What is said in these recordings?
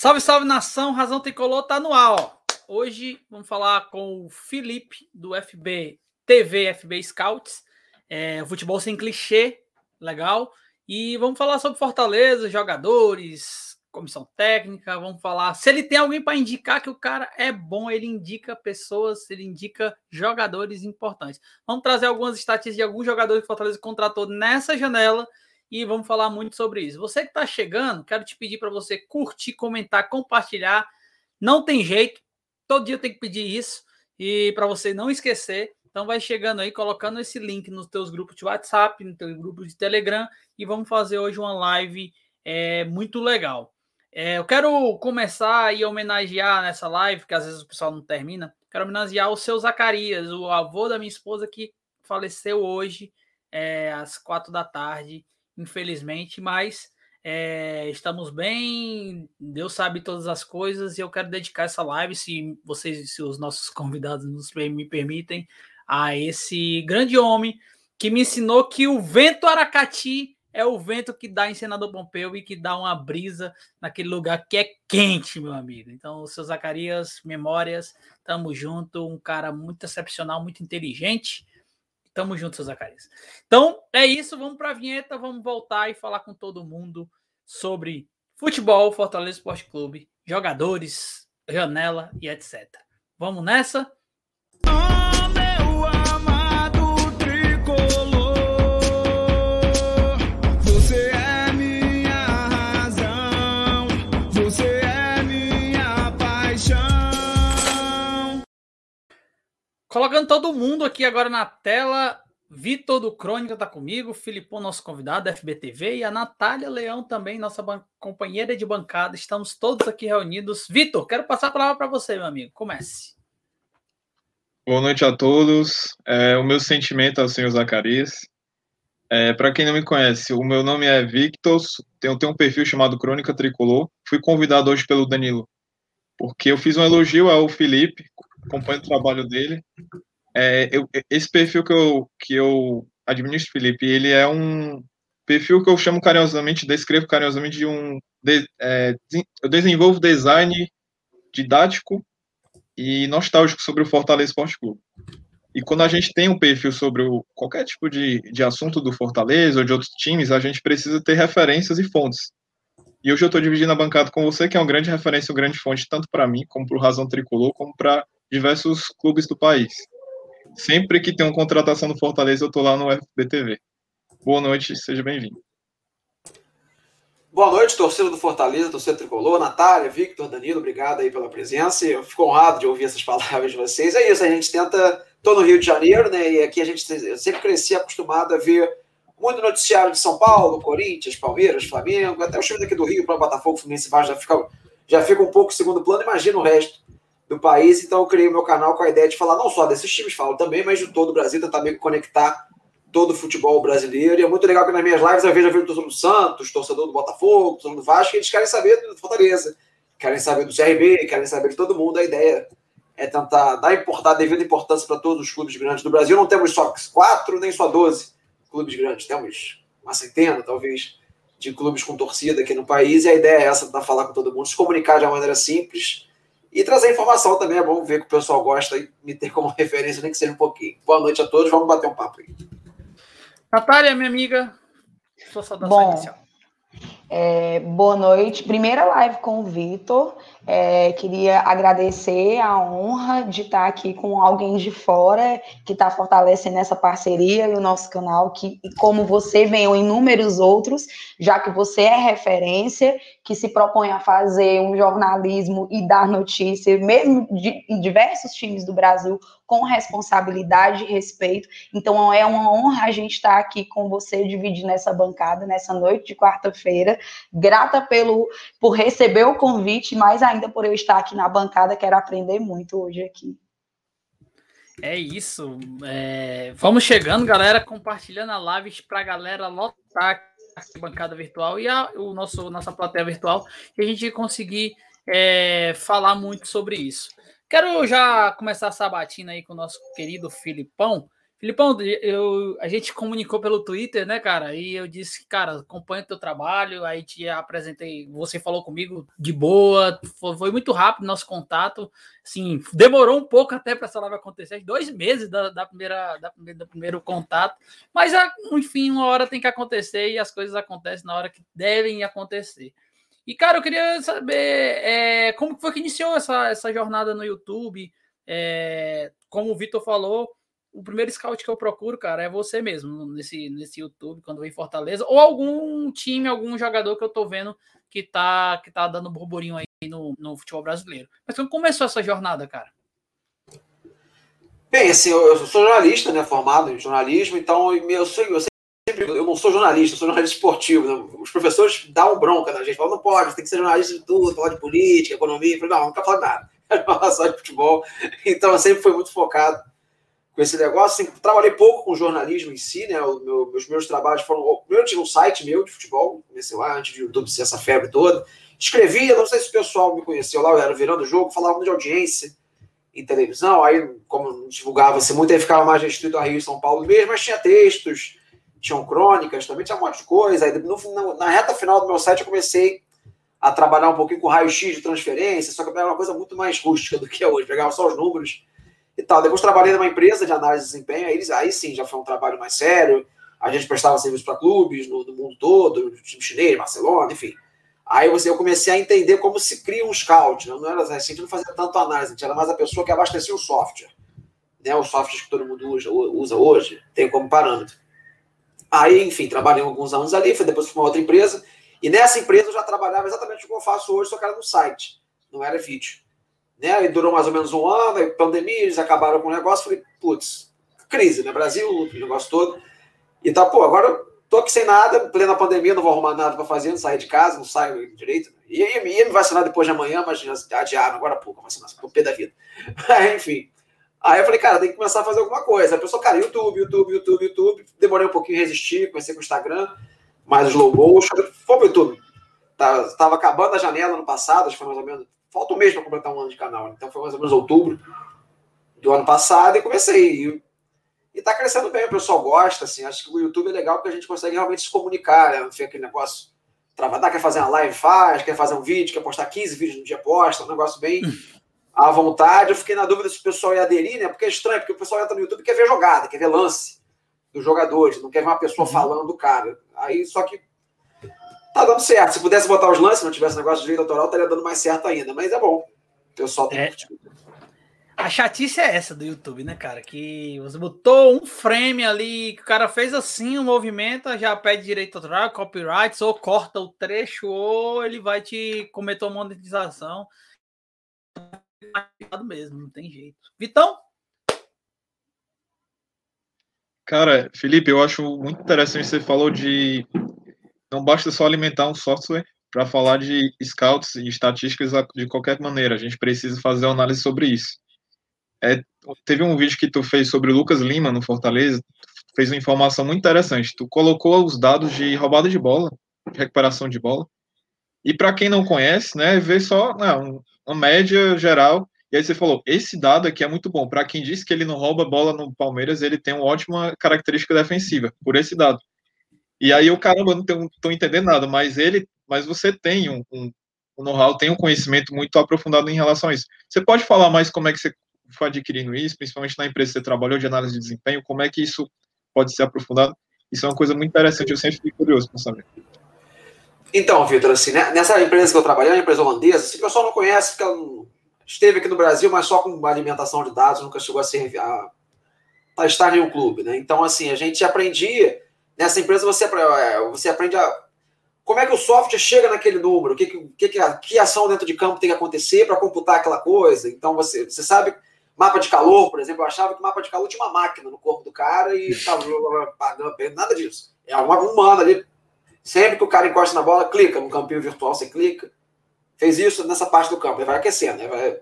Salve, salve nação, Razão Tricolor tá no ar. Ó. Hoje vamos falar com o Felipe do FB TV, FB Scouts, é, futebol sem clichê, legal. E vamos falar sobre Fortaleza, jogadores, comissão técnica, vamos falar. Se ele tem alguém para indicar que o cara é bom, ele indica pessoas, ele indica jogadores importantes. Vamos trazer algumas estatísticas de alguns jogadores que Fortaleza contratou nessa janela e vamos falar muito sobre isso. Você que está chegando, quero te pedir para você curtir, comentar, compartilhar. Não tem jeito, todo dia tem que pedir isso e para você não esquecer. Então vai chegando aí, colocando esse link nos teus grupos de WhatsApp, no teu grupo de Telegram e vamos fazer hoje uma live é, muito legal. É, eu quero começar e homenagear nessa live, que às vezes o pessoal não termina. Quero homenagear o seu Zacarias, o avô da minha esposa que faleceu hoje é, às quatro da tarde infelizmente, mas é, estamos bem, Deus sabe todas as coisas e eu quero dedicar essa live, se vocês, se os nossos convidados nos, me permitem, a esse grande homem que me ensinou que o vento Aracati é o vento que dá em Senador Pompeu e que dá uma brisa naquele lugar que é quente, meu amigo. Então, seu Zacarias, memórias, tamo junto, um cara muito excepcional, muito inteligente Tamo junto, Zacarias. Então, é isso. Vamos para a vinheta. Vamos voltar e falar com todo mundo sobre futebol, Fortaleza Esporte Clube, jogadores, janela e etc. Vamos nessa? Colocando todo mundo aqui agora na tela. Vitor do Crônica está comigo, Filipão, nosso convidado da FBTV, e a Natália Leão também, nossa companheira de bancada. Estamos todos aqui reunidos. Vitor, quero passar a palavra para você, meu amigo. Comece. Boa noite a todos. É, o meu sentimento ao senhor Zacarias. É, para quem não me conhece, o meu nome é Victor, tenho, tenho um perfil chamado Crônica Tricolor. Fui convidado hoje pelo Danilo, porque eu fiz um elogio ao Felipe acompanho o trabalho dele. É, eu, esse perfil que eu, que eu administro, Felipe, ele é um perfil que eu chamo carinhosamente, descrevo carinhosamente de um. De, é, eu desenvolvo design didático e nostálgico sobre o Fortaleza Esporte Clube. E quando a gente tem um perfil sobre o, qualquer tipo de, de assunto do Fortaleza ou de outros times, a gente precisa ter referências e fontes. E hoje eu estou dividindo a bancada com você, que é uma grande referência, uma grande fonte, tanto para mim, como para o Razão Tricolor, como para diversos clubes do país. Sempre que tem uma contratação no Fortaleza, eu estou lá no FBTV. Boa noite, seja bem-vindo. Boa noite, torcida do Fortaleza, torcida tricolor, Natália, Victor, Danilo, obrigado aí pela presença. Eu fico honrado de ouvir essas palavras de vocês. É isso, a gente tenta. Estou no Rio de Janeiro, né? E aqui a gente sempre cresci acostumado a ver muito noticiário de São Paulo, Corinthians, Palmeiras, Flamengo, até o time daqui do Rio, para Botafogo, Fluminense, já fica, já fica um pouco segundo plano. Imagina o resto do país, então eu criei o meu canal com a ideia de falar não só desses times, falo também, mas de todo o Brasil, tentar meio que conectar todo o futebol brasileiro. E é muito legal que nas minhas lives eu vejo vida do torcedor do Santos, torcedor do Botafogo, torcedor do Vasco, eles querem saber do Fortaleza, querem saber do CRB, querem saber de todo mundo. A ideia é tentar dar importar, devida importância para todos os clubes grandes do Brasil. Não temos só quatro, nem só doze clubes grandes, temos uma centena, talvez, de clubes com torcida aqui no país. E a ideia é essa, tentar falar com todo mundo, se comunicar de uma maneira simples e trazer informação também é bom ver que o pessoal gosta e me ter como referência, nem que seja um pouquinho. Boa noite a todos, vamos bater um papo aí. Natália, minha amiga, sua saudação bom, inicial. É, boa noite. Primeira live com o Vitor. É, queria agradecer a honra de estar aqui com alguém de fora que está fortalecendo essa parceria e o nosso canal, que, como você, venham inúmeros outros, já que você é referência, que se propõe a fazer um jornalismo e dar notícia, mesmo de, em diversos times do Brasil, com responsabilidade e respeito. Então, é uma honra a gente estar aqui com você, dividindo essa bancada nessa noite de quarta-feira. Grata pelo, por receber o convite, mais ainda ainda por eu estar aqui na bancada, quero aprender muito hoje aqui. É isso. É... Vamos chegando, galera, compartilhando a live para a galera lotar a bancada virtual e a, o nosso nossa plateia virtual e a gente conseguir é, falar muito sobre isso. Quero já começar a sabatina aí com o nosso querido Filipão. Filipão, eu, a gente comunicou pelo Twitter, né, cara? E eu disse, cara, acompanha o teu trabalho. Aí te apresentei, você falou comigo de boa, foi, muito rápido nosso contato. Assim, demorou um pouco até para essa live acontecer, dois meses da, da primeira, da, do primeiro contato. Mas, enfim, uma hora tem que acontecer e as coisas acontecem na hora que devem acontecer. E, cara, eu queria saber é, como foi que iniciou essa, essa jornada no YouTube. É, como o Vitor falou, o primeiro scout que eu procuro, cara, é você mesmo nesse, nesse YouTube, quando vem Fortaleza, ou algum time, algum jogador que eu tô vendo que tá, que tá dando burburinho aí no, no futebol brasileiro. Mas como começou essa jornada, cara? Bem, assim, eu, eu sou jornalista, né, formado em jornalismo, então eu, sou, eu sempre, eu não sou jornalista, eu sou jornalista esportivo. Né? Os professores dão bronca na gente, falam, não pode, tem que ser jornalista de tudo, falar de política, economia, eu não, nunca falo nada, falar só de futebol. Então eu sempre fui muito focado com esse negócio. Assim, trabalhei pouco com jornalismo em si, né? Meu, meus, meus trabalhos foram. Primeiro, eu tinha um site meu de futebol, comecei lá antes de YouTube ser essa febre toda. Escrevia, não sei se o pessoal me conheceu lá, eu era virando o jogo, falava de audiência em televisão. Aí, como divulgava-se muito, aí ficava mais restrito a Rio e São Paulo mesmo, mas tinha textos, tinham crônicas, também tinha um monte de coisa. Aí, no, na reta final do meu site, eu comecei a trabalhar um pouquinho com raio-x de transferência, só que era uma coisa muito mais rústica do que é hoje. Pegava só os números e tal. Depois trabalhei numa empresa de análise de desempenho, aí, aí sim já foi um trabalho mais sério. A gente prestava serviço para clubes no, no, mundo todo, time chinês, Barcelona, enfim. Aí você, eu comecei a entender como se cria um scout. Né? Não era, a gente não fazia tanto análise, a gente era mais a pessoa que abastecia o software. Né? Os softwares que todo mundo usa, usa hoje, tem como parâmetro. Aí, enfim, trabalhei alguns anos ali, depois fui para uma outra empresa. E nessa empresa eu já trabalhava exatamente o que eu faço hoje, só que era no site, não era vídeo né? E durou mais ou menos um ano, aí pandemia, eles acabaram com o negócio. Falei, putz, crise, né? Brasil, o negócio todo. E tá, pô, agora tô aqui sem nada, plena pandemia, não vou arrumar nada para fazer, não sair de casa, não saio direito. E ia, ia me vacinar depois de amanhã, mas adiaram agora pouco a vacinação, tô pé da vida. Enfim. Aí eu falei, cara, tem que começar a fazer alguma coisa. A pessoa, cara, YouTube, YouTube, YouTube, YouTube. Demorei um pouquinho a resistir, comecei com o Instagram, mais slow motion. Foi pro YouTube. Tava, tava acabando a janela no passado, acho que foi mais ou menos falta um mês para completar um ano de canal. Então foi mais ou menos outubro do ano passado e comecei. E, está crescendo bem, o pessoal gosta, assim. Acho que o YouTube é legal porque a gente consegue realmente se comunicar, né? Não fica aquele negócio travadar, quer fazer uma live, faz, quer fazer um vídeo, quer postar 15 vídeos no dia, posta, um negócio bem à vontade. Eu fiquei na dúvida se o pessoal ia aderir, né? Porque é estranho, porque o pessoal entra no YouTube e quer ver jogada, quer ver lance dos jogadores, não quer ver uma pessoa uhum. falando do cara. Aí, só que tá dando certo. Se pudesse botar os lances, não tivesse negócio de direito autoral, estaria dando mais certo ainda. Mas é bom. O pessoal tem é. A chatice é essa do YouTube, né, cara? Que você botou um frame ali, que o cara fez assim o um movimento, já pede direito autoral, copyright, ou corta o trecho, ou ele vai te cometer uma monetização. mesmo, não tem jeito. Vitão? Cara, Felipe, eu acho muito interessante você falou de não basta só alimentar um software para falar de scouts e estatísticas de qualquer maneira. A gente precisa fazer uma análise sobre isso. É, teve um vídeo que tu fez sobre o Lucas Lima no Fortaleza, fez uma informação muito interessante. Tu colocou os dados de roubada de bola, de recuperação de bola. E para quem não conhece, né, vê só não, uma média geral. E aí você falou, esse dado aqui é muito bom. Para quem disse que ele não rouba bola no Palmeiras, ele tem uma ótima característica defensiva, por esse dado. E aí eu, caramba, não estou entendendo nada, mas ele, mas você tem um, um, um know-how, tem um conhecimento muito aprofundado em relação a isso. Você pode falar mais como é que você foi adquirindo isso, principalmente na empresa que você trabalhou de análise de desempenho, como é que isso pode ser aprofundado? Isso é uma coisa muito interessante, eu sempre fico curioso para saber. Então, Vitor, assim, né, nessa empresa que eu trabalhei, uma empresa holandesa, se o pessoal não conhece, porque ela esteve aqui no Brasil, mas só com alimentação de dados, nunca chegou a ser a, a estar em um clube, né? Então, assim, a gente aprendia Nessa empresa você, é, você aprende a. Como é que o software chega naquele número? Que, que, que, que ação dentro de campo tem que acontecer para computar aquela coisa? Então você, você sabe, mapa de calor, por exemplo, eu achava que mapa de calor tinha uma máquina no corpo do cara e estava pagando nada disso. É uma humana ali. Sempre que o cara encosta na bola, clica no campinho virtual, você clica. Fez isso nessa parte do campo, ele vai aquecendo. Ele vai...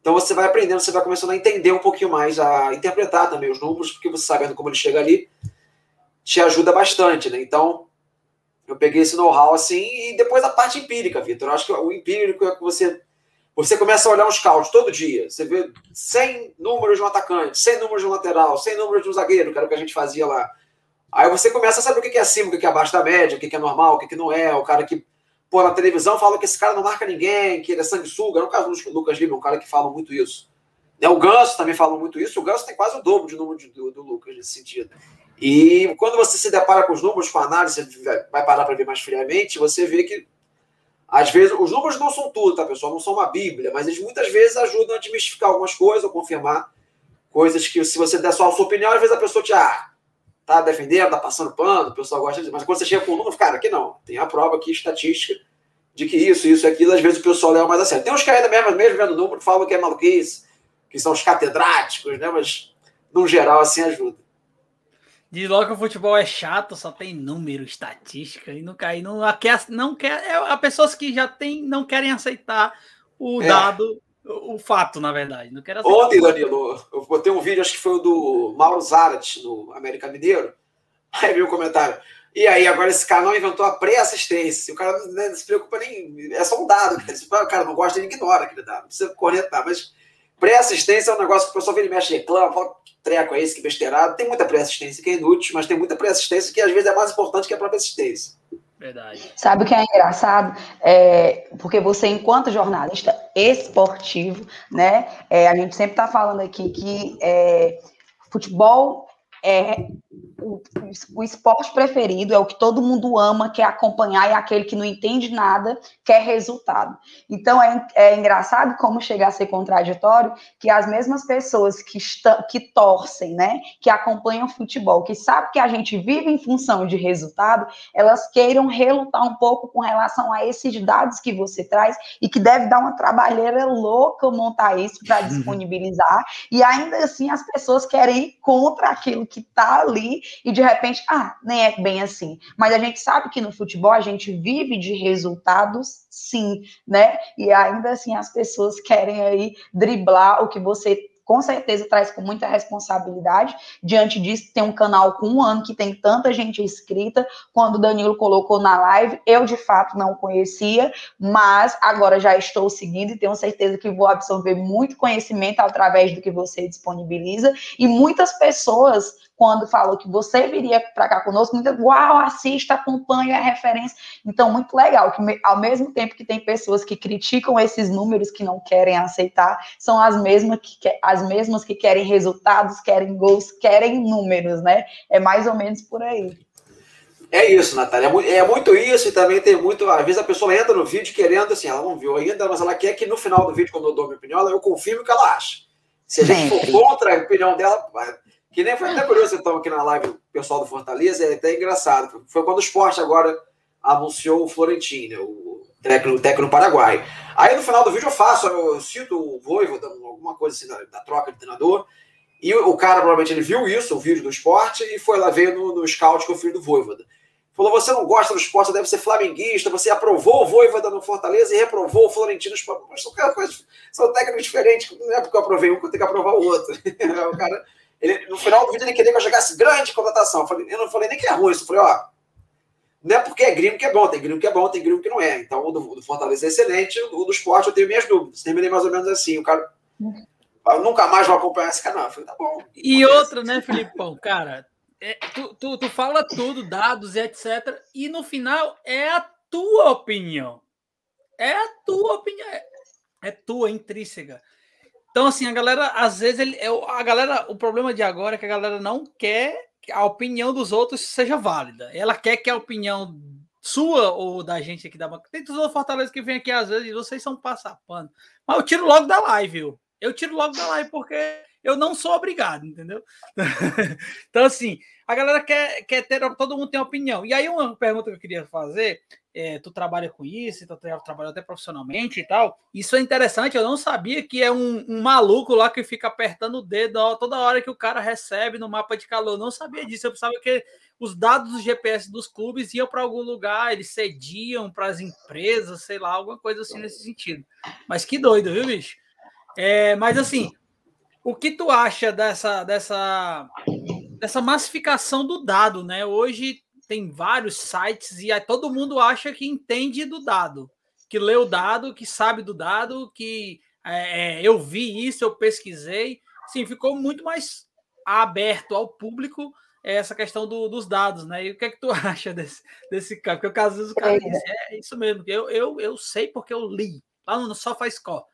Então você vai aprendendo, você vai começando a entender um pouquinho mais, a interpretar também os números, porque você sabendo como ele chega ali, te ajuda bastante, né? Então, eu peguei esse know-how assim e depois a parte empírica, Vitor. Eu acho que o empírico é que você Você começa a olhar um scout todo dia. Você vê 100 números de um atacante, 100 números de um lateral, 100 números de um zagueiro, que era o que a gente fazia lá. Aí você começa a saber o que é acima, o que é abaixo da média, o que é normal, o que não é. O cara que, pô, na televisão fala que esse cara não marca ninguém, que ele é sanguessuga. No caso do Lucas Lima, um cara que fala muito isso. Né, o Ganso também fala muito isso. O Ganso tem quase o dobro de número do, do Lucas nesse sentido. E quando você se depara com os números, com a análise, vai parar para ver mais friamente, você vê que às vezes, os números não são tudo, tá, pessoal? Não são uma Bíblia, mas eles muitas vezes ajudam a desmistificar algumas coisas ou confirmar coisas que, se você der só a sua opinião, às vezes a pessoa te, ah, tá defendendo, tá passando pano, o pessoal gosta disso. Mas quando você chega com o número, cara, aqui não. Tem a prova aqui, estatística, de que isso, isso, aquilo, às vezes o pessoal leva mais a sério. Tem uns que ainda mesmo, mesmo vendo o número, falam que é maluquice, que são os catedráticos, né? Mas, no geral, assim ajuda. Diz logo que o futebol é chato, só tem número, estatística, e não cai, não quer, não quer, é a pessoas que já tem, não querem aceitar o é. dado, o, fato, na verdade. Não quero Ontem, Danilo, eu botei um vídeo, acho que foi o do Mauro Zarat, no América Mineiro. Aí viu o um comentário. E aí, agora esse canal inventou a pré-assistência. O cara não se preocupa nem. É só um dado. O cara não gosta, ele ignora aquele dado. Não precisa corretar. Mas pré-assistência é um negócio que o pessoal vira e mexe reclama, fala treco é esse, que besteirado. Tem muita pré-assistência que é inútil, mas tem muita pré-assistência que às vezes é mais importante que a própria assistência. Verdade. Sabe o que é engraçado? É, porque você, enquanto jornalista esportivo, né? É, a gente sempre está falando aqui que é, futebol é o, o, esporte preferido, é o que todo mundo ama, quer acompanhar, e aquele que não entende nada quer resultado. Então é, é engraçado como chega a ser contraditório que as mesmas pessoas que, estão, que torcem, né, que acompanham futebol, que sabem que a gente vive em função de resultado, elas queiram relutar um pouco com relação a esses dados que você traz e que deve dar uma trabalheira louca montar isso para uhum. disponibilizar, e ainda assim as pessoas querem ir contra aquilo que está ali e de repente, ah, nem é bem assim. Mas a gente sabe que no futebol a gente vive de resultados, sim, né? E ainda assim as pessoas querem aí driblar o que você com certeza traz com muita responsabilidade. Diante disso, tem um canal com um ano que tem tanta gente inscrita. Quando o Danilo colocou na live, eu de fato não conhecia, mas agora já estou seguindo e tenho certeza que vou absorver muito conhecimento através do que você disponibiliza. E muitas pessoas quando falou que você viria para cá conosco, muita, uau, assista, acompanhe a referência. Então, muito legal, que ao mesmo tempo que tem pessoas que criticam esses números que não querem aceitar, são as mesmas que, as mesmas que querem resultados, querem gols, querem números, né? É mais ou menos por aí. É isso, Natália. É, é muito isso e também tem muito. Às vezes a pessoa entra no vídeo querendo, assim, ela não viu ainda, mas ela quer que no final do vídeo, quando eu dou minha opinião, eu confirme o que ela acha. Se a gente Sempre. for contra a opinião dela, que nem foi até curioso, então, aqui na live, o pessoal do Fortaleza, é até engraçado. Foi quando o esporte agora anunciou o Florentino, o técnico, técnico Paraguai. Aí no final do vídeo eu faço, eu cito o Voivo, alguma coisa assim da, da, troca de treinador. E o, cara provavelmente ele viu isso, o vídeo do esporte, e foi lá, veio no, no scout que eu fiz do Voivoda. Falou: você não gosta do esporte, deve ser flamenguista, você aprovou o Voivoda no Fortaleza e reprovou o Florentino. Mas são, coisas, são técnicos diferentes, não é porque eu aprovei um que eu tenho que aprovar o outro. o cara ele, no final do vídeo ele queria que eu chegasse grande contratação. Eu, falei, eu não falei nem que é ruim, eu falei, ó, não é porque é gringo que é bom, tem gringo que é bom, tem gringo que não é. Então o do, do Fortaleza é excelente, o do esporte eu tenho minhas dúvidas. Terminei mais ou menos assim, o cara. Eu nunca mais vou acompanhar esse canal. Eu falei, tá bom. E outra, né, Filipão, cara, é, tu, tu, tu fala tudo, dados e etc. E no final é a tua opinião. É a tua opinião. É, é tua, intrínseca. Então, assim, a galera, às vezes, ele, a galera, o problema de agora é que a galera não quer que a opinião dos outros seja válida. Ela quer que a opinião sua ou da gente aqui da banca. Tem todos os Fortaleza que vem aqui às vezes e vocês são passapano. Mas eu tiro logo da live, viu? Eu tiro logo da live porque eu não sou obrigado, entendeu? então, assim, a galera quer, quer ter, todo mundo tem opinião. E aí, uma pergunta que eu queria fazer: é, tu trabalha com isso, tu trabalha até profissionalmente e tal. Isso é interessante, eu não sabia que é um, um maluco lá que fica apertando o dedo ó, toda hora que o cara recebe no mapa de calor. Eu não sabia disso, eu pensava que os dados do GPS dos clubes iam para algum lugar, eles cediam para as empresas, sei lá, alguma coisa assim nesse sentido. Mas que doido, viu, bicho? É, mas assim, o que tu acha dessa, dessa dessa massificação do dado, né? Hoje tem vários sites e todo mundo acha que entende do dado. que lê o dado, que sabe do dado, que é, é, eu vi isso, eu pesquisei. Sim, ficou muito mais aberto ao público essa questão do, dos dados, né? E o que é que tu acha desse, desse cara? Porque o caso do cara disse, é isso mesmo, eu, eu, eu sei porque eu li lá no SofaScore.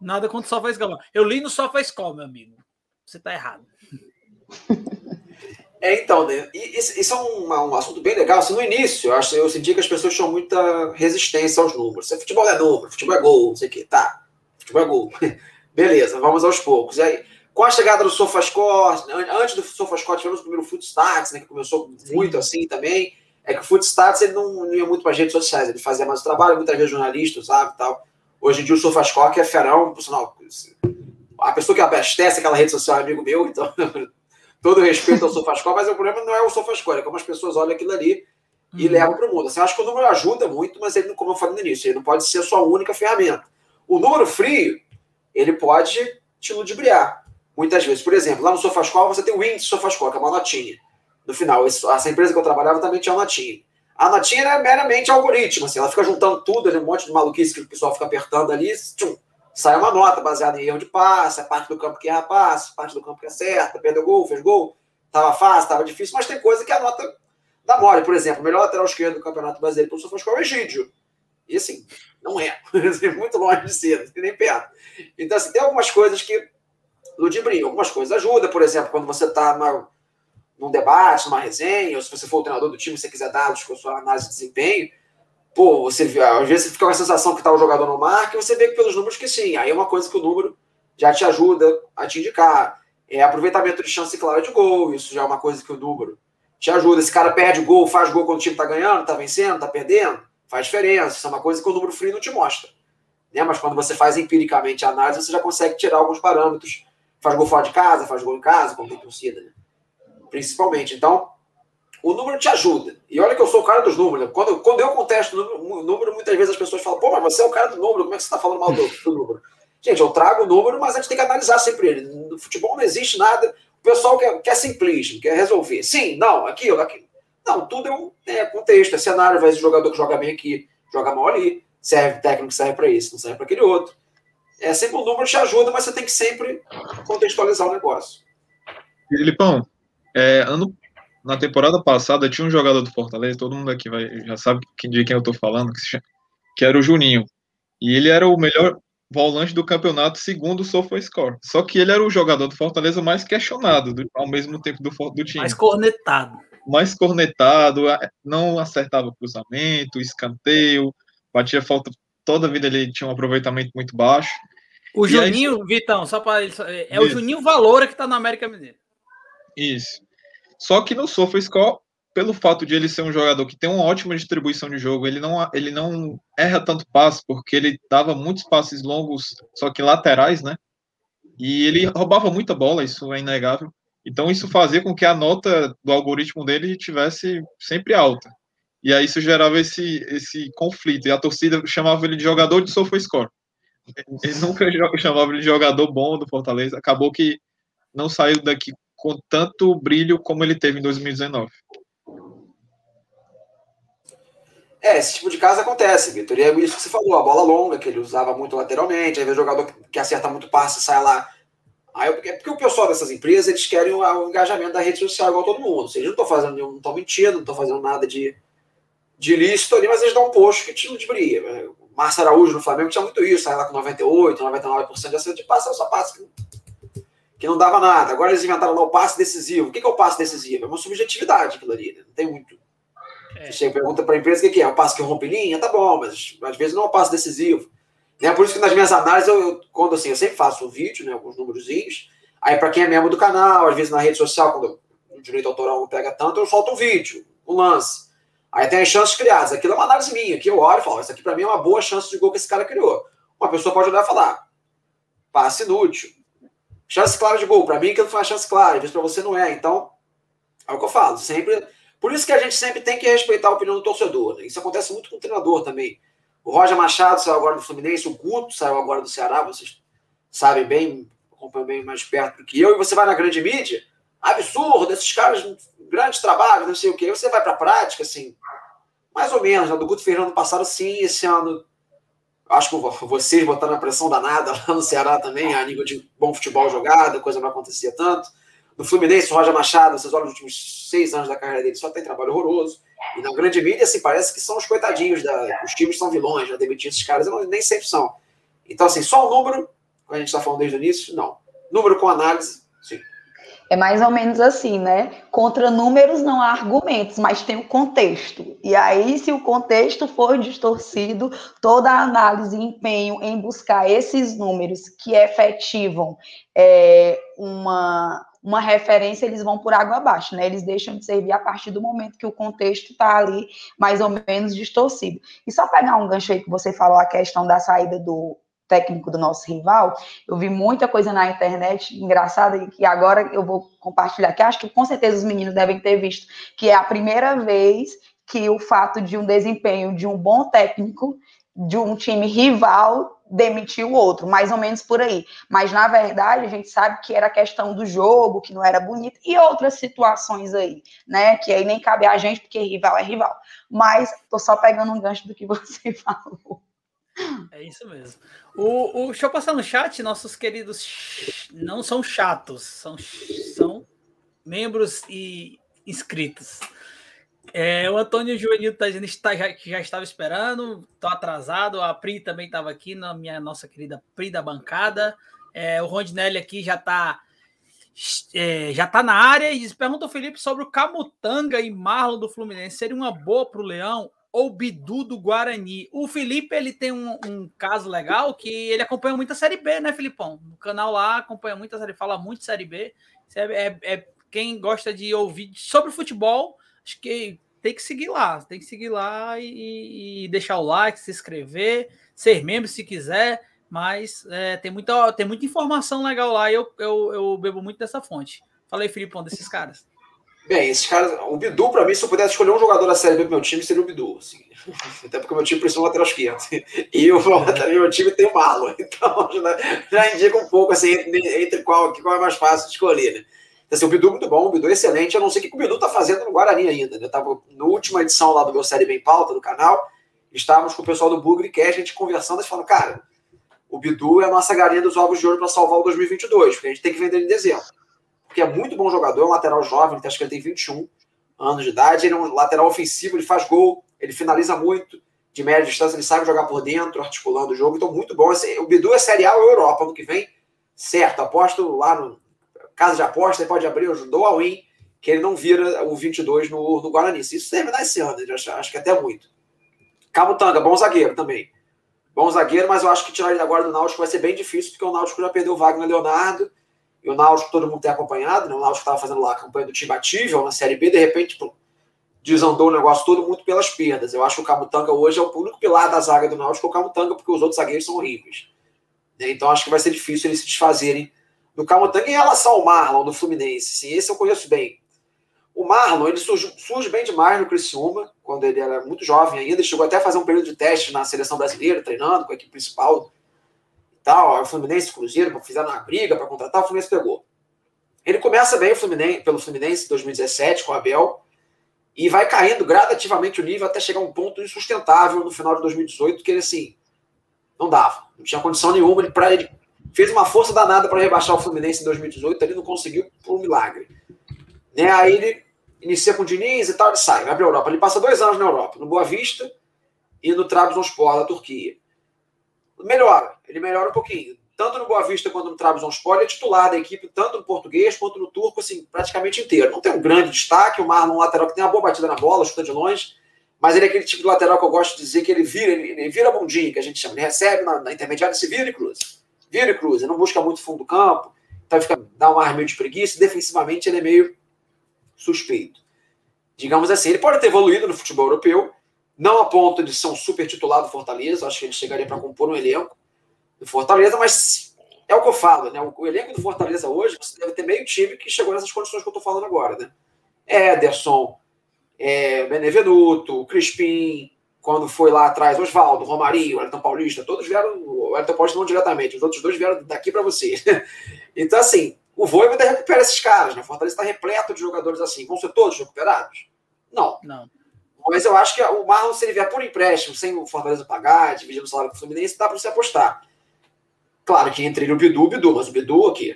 Nada contra o SofaScore. Eu li no SofaScore, meu amigo. Você tá errado. É, então, né? isso é um, um, assunto bem legal. Assim, no início, eu, acho, eu senti que as pessoas tinham muita resistência aos números. Futebol é número, futebol é gol, não sei o quê. Tá, futebol é gol. Beleza, vamos aos poucos. E aí, com a chegada do SofaScore, antes do SofaScore tivemos o primeiro Footstats, né, que começou Sim. muito assim também. É que o Footstats ele não, não ia muito para as redes sociais, ele fazia mais o trabalho, muitas vezes jornalista, sabe, tal. Hoje em dia o que é ferão, por sinal, a pessoa que abastece aquela rede social é amigo meu, então todo respeito ao SofaScore, mas o problema não é o SofaScore, é como as pessoas olham aquilo ali e uhum. levam para o mundo. Assim, eu acho que o número ajuda muito, mas ele, como eu falei no início, ele não pode ser a sua única ferramenta. O número frio, ele pode te ludibriar muitas vezes. Por exemplo, lá no SofaScore você tem o índice SofaScore, que é uma notinha. No final, essa empresa que eu trabalhava também tinha uma notinha. A notinha era meramente algoritmo, assim, ela fica juntando tudo, um monte de maluquice que o pessoal fica apertando ali, tchum, sai uma nota baseada em erro de passe, a parte do campo que erra passe, parte do campo que acerta, perdeu gol, fez gol, tava fácil, tava difícil, mas tem coisa que a nota dá mole. Por exemplo, o melhor lateral esquerdo do Campeonato Brasileiro pelo SofaScore é o Egídio. E assim, não é. Muito longe de ser, nem perto. Então, assim, tem algumas coisas que ludibriam. Algumas coisas ajudam, por exemplo, quando você está num debate, numa resenha, ou se você for o treinador do time, você quiser dados com a sua análise de desempenho, pô, você às vezes você fica com a sensação que está o jogador no marca e você vê pelos números que sim. Aí é uma coisa que o número já te ajuda a te indicar. É aproveitamento de chance clara de gol, isso já é uma coisa que o número te ajuda. Esse cara perde gol, faz gol quando o time está ganhando, está vencendo, está perdendo, faz diferença. Isso é uma coisa que o número frio não te mostra. Né? Mas quando você faz empiricamente a análise, você já consegue tirar alguns parâmetros faz gol fora de casa, faz gol em casa, quando tem torcida, né? Principalmente. Então, o número te ajuda. E olha que eu sou o cara dos números. Né? Quando, quando eu contesto o número, muitas vezes as pessoas falam, pô, mas você é o cara do número, como é que você está falando mal do, do, número? Gente, eu trago o número, mas a gente tem que analisar sempre ele. No futebol não existe nada. O pessoal quer, quer simplismo, quer resolver. Sim, não, aquilo, aquilo. Não, tudo é, um, é contexto, é cenário. Vezes o jogador que joga bem aqui, joga mal ali. Serve técnico serve para isso, não serve para aquele outro. É sempre o um número te ajuda, mas você tem que sempre contextualizar o negócio. Filipão, é, ano, na temporada passada tinha um jogador do Fortaleza, todo mundo aqui vai, já sabe de quem eu tô falando, que, chama, que era o Juninho. E ele era o melhor volante do campeonato segundo o SofaScore. Só que ele era o jogador do Fortaleza mais questionado do, ao mesmo tempo do, do time. Mais cornetado. Mais cornetado, não acertava cruzamento, escanteio, batia falta toda a vida ele tinha um aproveitamento muito baixo. O e Juninho, aí... Vitão, só para é Isso. o Juninho Valora que está na América Mineiro. Isso. Só que no SofaScore, pelo fato de ele ser um jogador que tem uma ótima distribuição de jogo, ele não, ele não erra tanto passe, porque ele dava muitos passes longos, só que laterais, né? E ele roubava muita bola, isso é inegável. Então isso fazia com que a nota do algoritmo dele tivesse sempre alta. E aí isso gerava esse, esse conflito. E a torcida chamava ele de jogador de SofaScore. Ele nunca chamava ele de jogador bom do Fortaleza. Acabou que não saiu daqui com tanto brilho como ele teve em 2019. É, esse tipo de caso acontece, Vitor. E é isso que você falou, a bola longa, que ele usava muito lateralmente, aí o jogador que acerta muito passe sai lá. Aí, é porque o pessoal dessas empresas, eles querem o, engajamento da rede social igual todo mundo. Se eles não estão fazendo não estão mentindo, não estão fazendo nada de, de ilícito ali, mas eles dão um posto que te ludibria. Né? O Márcio Araújo no Flamengo tinha muito isso, sai lá com 98, 99% de acerto de passe, é só passe que, não dava nada. Agora eles inventaram lá o passe decisivo. O que é o passe decisivo? É uma subjetividade aquilo ali, né? não tem muito. É. Você pergunta para a empresa o que é, é o passe que rompe linha? Tá bom, mas às vezes não é um passe decisivo. Né? Por isso que nas minhas análises, eu, eu, quando assim, eu sempre faço um vídeo, né, alguns númerozinhos, aí para quem é membro do canal, às vezes na rede social, quando o direito autoral não pega tanto, eu solto um vídeo, um lance. Aí tem as chances criadas. Aquilo é uma análise minha, que eu olho e falo, isso aqui para mim é uma boa chance de gol que esse cara criou. Uma pessoa pode olhar e falar, passe inútil. Chance clara de gol, para mim aquilo foi uma chance clara, às vezes para você não é. Então, é o que eu falo, sempre. Por isso que a gente sempre tem que respeitar a opinião do torcedor. Né? Isso acontece muito com o treinador também. O Roger Machado saiu agora do Fluminense, o Guto saiu agora do Ceará, vocês sabem bem, acompanham bem mais perto do que eu, e você vai na grande mídia, absurdo, esses caras, grandes trabalhos, não sei o quê. Você vai para a prática, assim, mais ou menos. Né? Do Guto Fernando passado, sim, esse ano Acho que vocês botaram a pressão danada lá no Ceará também, a nível de bom futebol jogado, coisa não acontecia tanto. No Fluminense, o Roger Machado, vocês olham os últimos seis anos da carreira dele, só tem trabalho horroroso. E na grande mídia, assim, parece que são os coitadinhos, da, os times são vilões, já demitir esses caras, não, nem sempre são. Então, assim, só o número, como a gente está falando desde o início, não. Número com análise, sim. É mais ou menos assim, né? Contra números não há argumentos, mas tem o contexto. E aí, se o contexto for distorcido, toda a análise e empenho em buscar esses números que efetivam é, uma, uma referência, eles vão por água abaixo, né? Eles deixam de servir a partir do momento que o contexto está ali mais ou menos distorcido. E só pegar um gancho aí que você falou, a questão da saída do técnico do nosso rival, eu vi muita coisa na internet engraçada e que agora eu vou compartilhar, que acho que com certeza os meninos devem ter visto, que é a primeira vez que o fato de um desempenho de um bom técnico de um time rival demitiu o outro, mais ou menos por aí. Mas na verdade a gente sabe que era questão do jogo, que não era bonito e outras situações aí, né? Que aí nem cabe a gente porque rival é rival. Mas tô só pegando um gancho do que você falou. É isso mesmo. O, o, deixa eu passar no chat, nossos queridos não são chatos, são, são membros e inscritos. É, o Antônio Juvenil tá dizendo que já, já estava esperando, tô atrasado. A Pri também estava aqui, na minha nossa querida Pri da bancada. É, o Rondinelli aqui já está é, já tá na área e diz, pergunta o Felipe sobre o Camutanga e Marlon do Fluminense. Seria uma boa para o Leão ou Bidu do Guarani. O Felipe ele tem um, um, caso legal que ele acompanha muito a Série B, né, Filipão? No canal lá acompanha muito Série, fala muito Série B. É, é, é, quem gosta de ouvir sobre futebol, acho que tem que seguir lá, tem que seguir lá e, e deixar o like, se inscrever, ser membro se quiser. Mas é, tem, muita, tem muita informação legal lá e eu, eu, eu bebo muito dessa fonte. Falei, Filipão, desses caras. Bem, esses caras. O Bidu, para mim, se eu pudesse escolher um jogador da Série B pro meu time, seria o Bidu. Assim. Até porque meu time precisa de um lateral esquerdo. E o meu time tem o Marlon. Então já, indica um pouco assim, entre, qual, qual é mais fácil de escolher. Né? Então, assim, o Bidu é muito bom, o Bidu é excelente. Eu não sei o que o Bidu tá fazendo no Guarani ainda. Né? Eu tava na última edição lá do meu Série B em pauta do canal. Estávamos com o pessoal do Bugre a gente conversando, e falando, cara, o Bidu é a nossa galinha dos ovos de ouro para salvar o 2022, porque a gente tem que vender em dezembro porque é muito bom jogador, é um lateral jovem, acho que ele tem 21 anos de idade, ele é um lateral ofensivo, ele faz gol, ele finaliza muito, de média distância, ele sabe jogar por dentro, articulando o jogo, então muito bom. O Bidu é Série A ou Europa ano que vem, certo, aposto lá no casa de aposta, ele pode abrir, ajudou a win, que ele não vira o 22 no, no Guarani. Se isso terminar esse ano, acho, acho que até muito. Camutanga, bom zagueiro também. Bom zagueiro, mas eu acho que tirar ele agora do Náutico vai ser bem difícil, porque o Náutico já perdeu o Wagner Leonardo, e o Náutico todo mundo tem acompanhado, né? o Náutico estava fazendo lá a campanha do time ativo na Série B, de repente tipo, desandou o negócio todo muito pelas perdas. Eu acho que o Camutanga hoje é o único pilar da zaga do Náutico, o Camutanga, porque os outros zagueiros são horríveis. Né? Então acho que vai ser difícil eles se desfazerem do Camutanga em relação ao Marlon, do Fluminense. Sim, esse eu conheço bem. O Marlon, ele surge, surge bem demais no Criciúma, quando ele era muito jovem ainda, chegou até a fazer um período de teste na seleção brasileira, treinando com a equipe principal tal, o Fluminense, Cruzeiro, fizeram uma briga para contratar, o Fluminense pegou. Ele começa bem o Fluminense, pelo Fluminense 2017 com o Abel e vai caindo gradativamente o nível até chegar a um ponto insustentável no final de 2018 que ele assim não dava, não tinha condição nenhuma ele para ele fez uma força danada para rebaixar o Fluminense em 2018, ele não conseguiu por um milagre. Né? Aí ele inicia com o Diniz e tal, ele sai, vai para a Europa. Ele passa dois anos na Europa, no Boa Vista e no Trabzonspor, da Turquia melhora, ele melhora um pouquinho. Tanto no Boa Vista quanto no Trabzonspor, ele é titular da equipe, tanto no português quanto no turco, assim, praticamente inteiro. Não tem um grande destaque, o Marlon, um lateral que tem uma boa batida na bola, chuta de longe, mas ele é aquele tipo de lateral que eu gosto de dizer que ele vira, ele, ele vira bundinho, que a gente chama. Ele recebe na, na intermediária, se vira e cruza. Vira e cruza, ele não busca muito fundo do campo, então fica, dá um ar meio de preguiça, defensivamente ele é meio suspeito. Digamos assim, ele pode ter evoluído no futebol europeu, não a ponto de ser um super titular do Fortaleza, acho que ele chegaria para compor um elenco do Fortaleza, mas é o que eu falo, né? O, elenco do Fortaleza hoje, você deve ter meio time que chegou nessas condições que eu estou falando agora, né? Ederson, é, Benevenuto, Crispim, quando foi lá atrás, Oswaldo, Romarinho, Elton Paulista, todos vieram, o Elton Paulista não diretamente, os outros dois vieram daqui para você. então, assim, o Voivoda recupera esses caras, né? Fortaleza está repleto de jogadores assim. Vão ser todos recuperados? Não. Não. Mas eu acho que o Marlon, se ele vier por empréstimo, sem o Fortaleza pagar, dividindo o salário com o Fluminense, dá para você apostar. Claro que entre ele o Bidu, o Bidu, mas o Bidu aqui.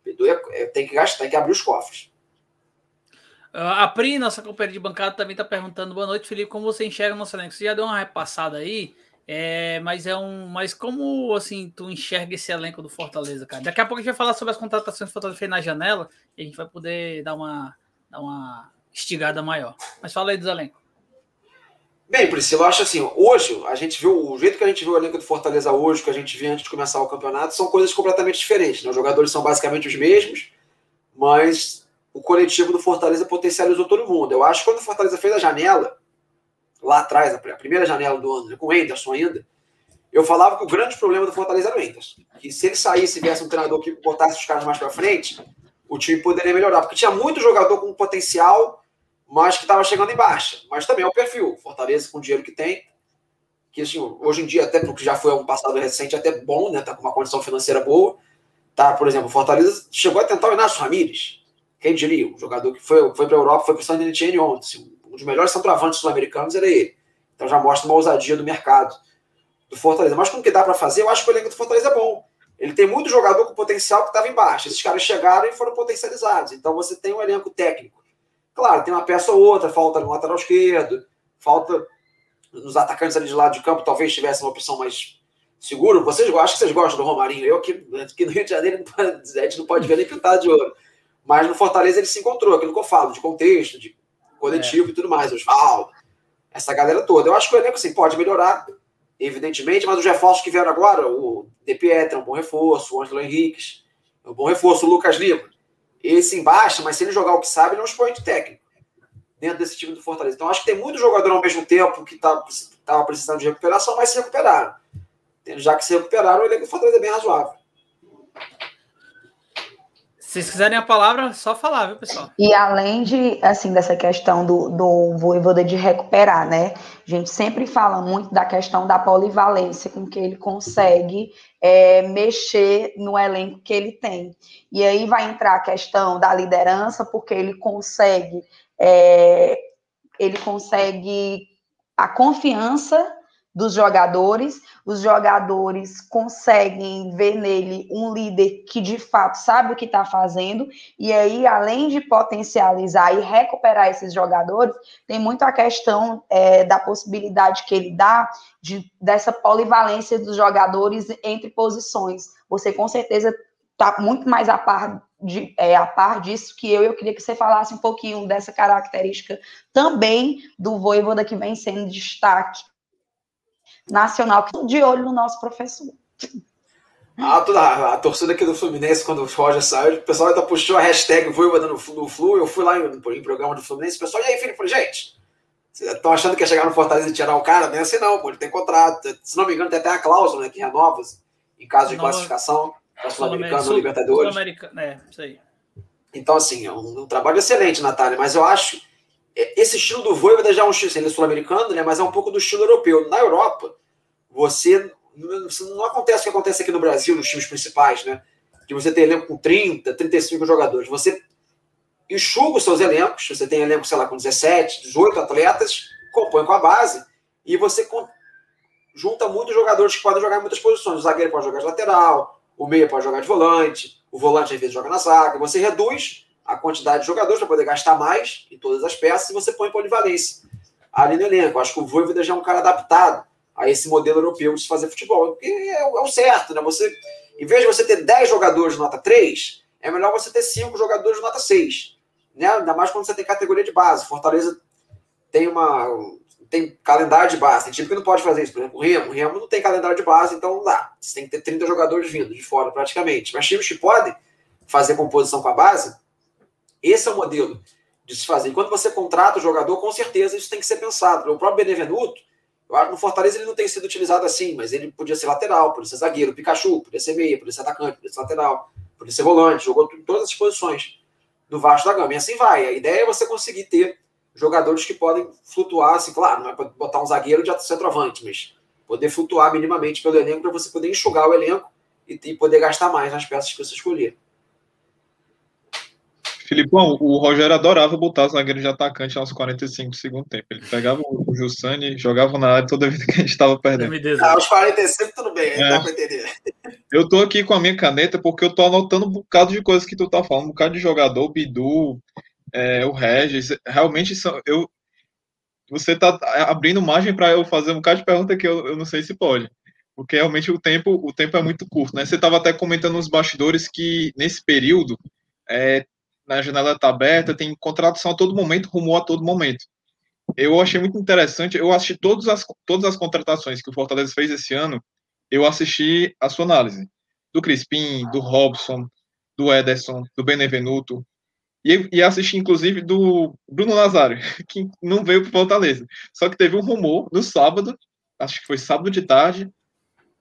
O Bidu é, é, tem que gastar, tem que abrir os cofres. A Pri, nossa companheira de bancada, também está perguntando: boa noite, Felipe. Como você enxerga o nosso elenco? Você já deu uma repassada aí, é, mas é um. Mas como assim tu enxerga esse elenco do Fortaleza, cara? Daqui a pouco a gente vai falar sobre as contratações que o Fortaleza fez na janela e a gente vai poder dar uma, dar uma estigada maior. Mas fala aí dos elencos. Bem, Priscila, eu acho assim, hoje, a gente viu, o jeito que a gente viu o elenco do Fortaleza hoje, que a gente viu antes de começar o campeonato, são coisas completamente diferentes. Né? Os jogadores são basicamente os mesmos, mas o coletivo do Fortaleza potencializou todo mundo. Eu acho que quando o Fortaleza fez a janela, lá atrás, a primeira janela do ano, né, com o Anderson ainda, eu falava que o grande problema do Fortaleza era o Anderson. Que se ele saísse e viesse um treinador que botasse os caras mais para frente, o time poderia melhorar. Porque tinha muito jogador com potencial mas que estava chegando em baixa. Mas também é o perfil. Fortaleza com o dinheiro que tem, que assim, hoje em dia, até porque já foi um passado recente, até bom, né? Tá com uma condição financeira boa. Tá, por exemplo, Fortaleza chegou a tentar o Inácio Ramírez. Quem diria? Um jogador que foi, foi para a Europa, foi para o San Etienne ontem. Assim, um dos melhores centroavantes sul-americanos era ele. Então já mostra uma ousadia do mercado do Fortaleza. Mas com o que dá para fazer, eu acho que o elenco do Fortaleza é bom. Ele tem muito jogador com potencial que estava embaixo. Esses caras chegaram e foram potencializados. Então você tem um elenco técnico Claro, tem uma peça ou outra, falta no lateral esquerdo, falta nos atacantes ali de lado de campo, talvez tivesse uma opção mais segura. Vocês acho que vocês gostam do Romarinho. Eu aqui, aqui no Rio de Janeiro a gente não pode ver nem pintado de ouro. Mas no Fortaleza ele se encontrou, aquilo que eu falo, de contexto, de coletivo é. e tudo mais, Osvaldo, essa galera toda. Eu acho que o elenco assim, pode melhorar, evidentemente, mas os reforços que vieram agora, o De Pietra é um bom reforço, o Ângelo Henriques é um bom reforço, o Lucas Lima esse embaixo, mas se ele jogar o que sabe, ele é um expoente técnico dentro desse time do Fortaleza. Então, acho que tem muito jogador ao mesmo tempo que estava tá, precisando de recuperação, mas se recuperaram. Já que se recuperaram, o elenco do Fortaleza é bem razoável. Se vocês quiserem a palavra, só falar, viu, pessoal? E além de, assim, dessa questão do, do Voivoda de recuperar, né? A gente sempre fala muito da questão da polivalência com que ele consegue é, mexer no elenco que ele tem. E aí vai entrar a questão da liderança, porque ele consegue, é, ele consegue a confiança dos jogadores, os jogadores conseguem ver nele um líder que de fato sabe o que está fazendo, e aí, além de potencializar e recuperar esses jogadores, tem muito a questão é, da possibilidade que ele dá de, dessa polivalência dos jogadores entre posições. Você com certeza está muito mais a par, de, é, a par disso que eu. Eu queria que você falasse um pouquinho dessa característica também do Voivoda que vem sendo destaque nacional, de olho no nosso professor. Ah, toda a, a, torcida aqui do Fluminense, quando o Roger saiu, o pessoal ainda puxou a hashtag Voivoda no, no Flu, eu fui lá em, em programa do Fluminense, o pessoal, e aí, Felipe, falei, gente, vocês estão achando que ia chegar no Fortaleza e tirar o cara? Não é assim não, pô, ele tem contrato, se não me engano tem até a cláusula, né, que renova em caso de Nova... classificação para Sul-Americano, Sul Libertadores. Sul é, isso aí. Então, assim, é um, um trabalho excelente, Natália, mas eu acho esse estilo do Voivoda já é um estilo, ele é sul-americano, né, mas é um pouco do estilo europeu. Na Europa, você não acontece o que acontece aqui no Brasil, nos times principais, né? De você ter elenco com 30, 35 jogadores. Você enxuga os seus elencos, você tem elenco, sei lá, com 17, 18 atletas, compõe com a base, e você junta muitos jogadores que podem jogar em muitas posições. O zagueiro pode jogar de lateral, o meia pode jogar de volante, o volante às vezes joga na zaga. Você reduz a quantidade de jogadores para poder gastar mais em todas as peças e você põe polivalência ali no elenco. Acho que o Voivoda já é um cara adaptado a esse modelo europeu de se fazer futebol, porque é, é o certo, né? Você, em vez de você ter 10 jogadores de nota 3, é melhor você ter 5 jogadores de nota 6. Né? Ainda mais quando você tem categoria de base. Fortaleza tem uma tem calendário de base, tem time que não pode fazer isso. Por exemplo, o Remo. O Remo não tem calendário de base, então dá. Você tem que ter 30 jogadores vindo de fora, praticamente. Mas times que podem fazer composição com a base, esse é o modelo de se fazer. E quando você contrata o jogador, com certeza isso tem que ser pensado. O próprio Benevenuto, eu acho que no Fortaleza ele não tem sido utilizado assim, mas ele podia ser lateral, podia ser zagueiro, Pikachu, podia ser meia, podia ser atacante, podia ser lateral, podia ser volante, jogou em todas as posições do Vasco da Gama. E assim vai. A ideia é você conseguir ter jogadores que podem flutuar, assim, claro, não é para botar um zagueiro de centroavante, mas poder flutuar minimamente pelo elenco para você poder enxugar o elenco e, e poder gastar mais nas peças que você escolher. Filipão, o Rogério adorava botar zagueiro de atacante aos 45 do segundo tempo. Ele pegava o Jussani, jogava na área toda vez que a gente estava perdendo. Ah, aos 45 tudo bem, é. dá pra entender. Eu tô aqui com a minha caneta porque eu tô anotando um bocado de coisas que tu tá falando, um bocado de jogador, Bidu, é, o Regis, realmente são, eu, você tá abrindo margem para eu fazer um bocado de pergunta que eu, eu não sei se pode porque realmente o tempo o tempo é muito curto, né? Você estava até comentando nos bastidores que nesse período é, na janela está aberta, tem contratação a todo momento, rumor a todo momento. Eu achei muito interessante, eu assisti todas as, todas as contratações que o Fortaleza fez esse ano, eu assisti a sua análise. Do Crispim, do Robson, do Ederson, do Benevenuto, e, e assisti inclusive do Bruno Nazário, que não veio para Fortaleza. Só que teve um rumor no sábado, acho que foi sábado de tarde,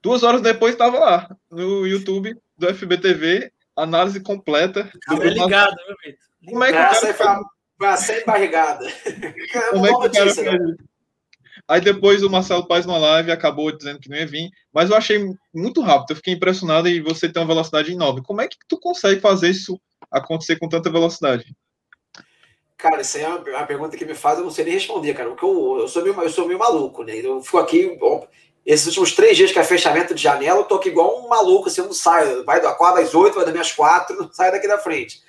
duas horas depois estava lá, no YouTube do FBTV, análise completa. É ligado, meu Vitor. Como é que Essa o cara... Vai ser barrigada. Como é que o cara fez né? Aí depois o Marcelo Paz na live acabou dizendo que não ia vir, mas eu achei muito rápido, eu fiquei impressionado e você tem uma velocidade enorme. Como é que tu consegue fazer isso acontecer com tanta velocidade? Cara, essa é uma, pergunta que me faz, eu não sei nem responder, cara. Porque eu, eu, sou, meio, eu sou meio maluco, né? Eu fico aqui, esses últimos três dias que é fechamento de janela, eu tô aqui igual um maluco, assim, eu não saio. Vai da quadra às oito, vai das minhas quatro, não saio daqui da frente.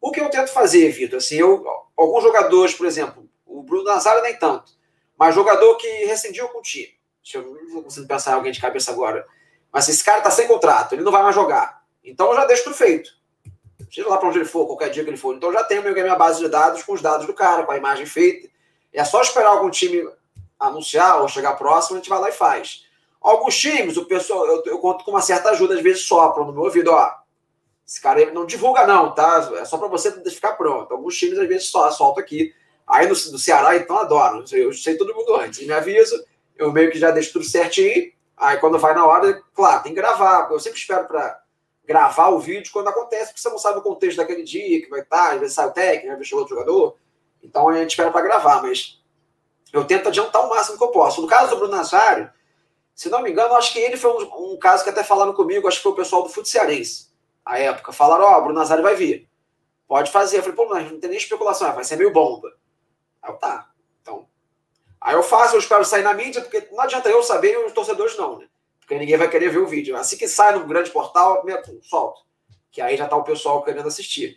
O que eu tento fazer, Vitor, assim, eu, alguns jogadores, por exemplo, o Bruno Nazário nem tanto, mas jogador que rescindiu com o time. Deixa eu não consigo pensar em alguém de cabeça agora. Mas esse cara tá sem contrato, ele não vai mais jogar. Então eu já deixo tudo feito. Seja lá para onde ele for, qualquer dia que ele for. Então eu já tenho a minha base de dados com os dados do cara, com a imagem feita. É só esperar algum time anunciar ou chegar próximo, a gente vai lá e faz. Alguns times, o pessoal, eu, eu conto com uma certa ajuda, às vezes sopram no meu ouvido, ó. Esse cara não divulga, não, tá? É só para você ficar pronto. Alguns times, às vezes, só soltam aqui. Aí no, no Ceará, então, adoro. Eu sei todo mundo antes. Me avisa, eu meio que já deixo tudo certinho. Aí quando vai na hora, claro, tem que gravar. Eu sempre espero para gravar o vídeo quando acontece, porque você não sabe o contexto daquele dia, que vai estar, às vezes sai o técnico, às vezes chegou outro jogador. Então a gente espera para gravar, mas eu tento adiantar o máximo que eu posso. No caso do Bruno Nazário, se não me engano, acho que ele foi um, um caso que até falaram comigo, acho que foi o pessoal do Futecearense, a época. Falaram, ó, oh, Bruno Nazário vai vir. Pode fazer. Eu falei, pô, mas não tem nem especulação, vai ser meio bomba. Aí eu, tá. Então. Aí eu faço, eu espero sair na mídia, porque não adianta eu saber e os torcedores não, né? Porque ninguém vai querer ver o vídeo. Assim que sai no grande portal, solto. Que aí já tá o pessoal querendo assistir.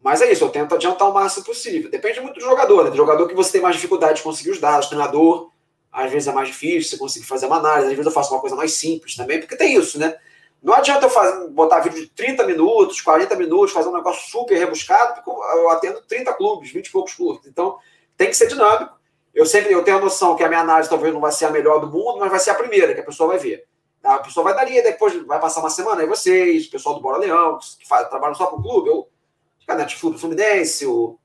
Mas é isso, eu tento adiantar o máximo possível. Depende muito do jogador, né? Do jogador que você tem mais dificuldade de conseguir os dados, treinador, às vezes é mais difícil você conseguir fazer uma análise, às vezes eu faço uma coisa mais simples também, porque tem isso, né? Não adianta eu fazer, botar vídeo de 30 minutos, 40 minutos, fazer um negócio super rebuscado, porque eu atendo 30 clubes, 20 e poucos clubes. Então, tem que ser dinâmico. Eu sempre eu tenho a noção que a minha análise talvez não vai ser a melhor do mundo, mas vai ser a primeira que a pessoa vai ver. A pessoa vai dali, depois vai passar uma semana, aí vocês, o pessoal do Bora Leão, que trabalham só para o clube, eu, Canete Fluminense, o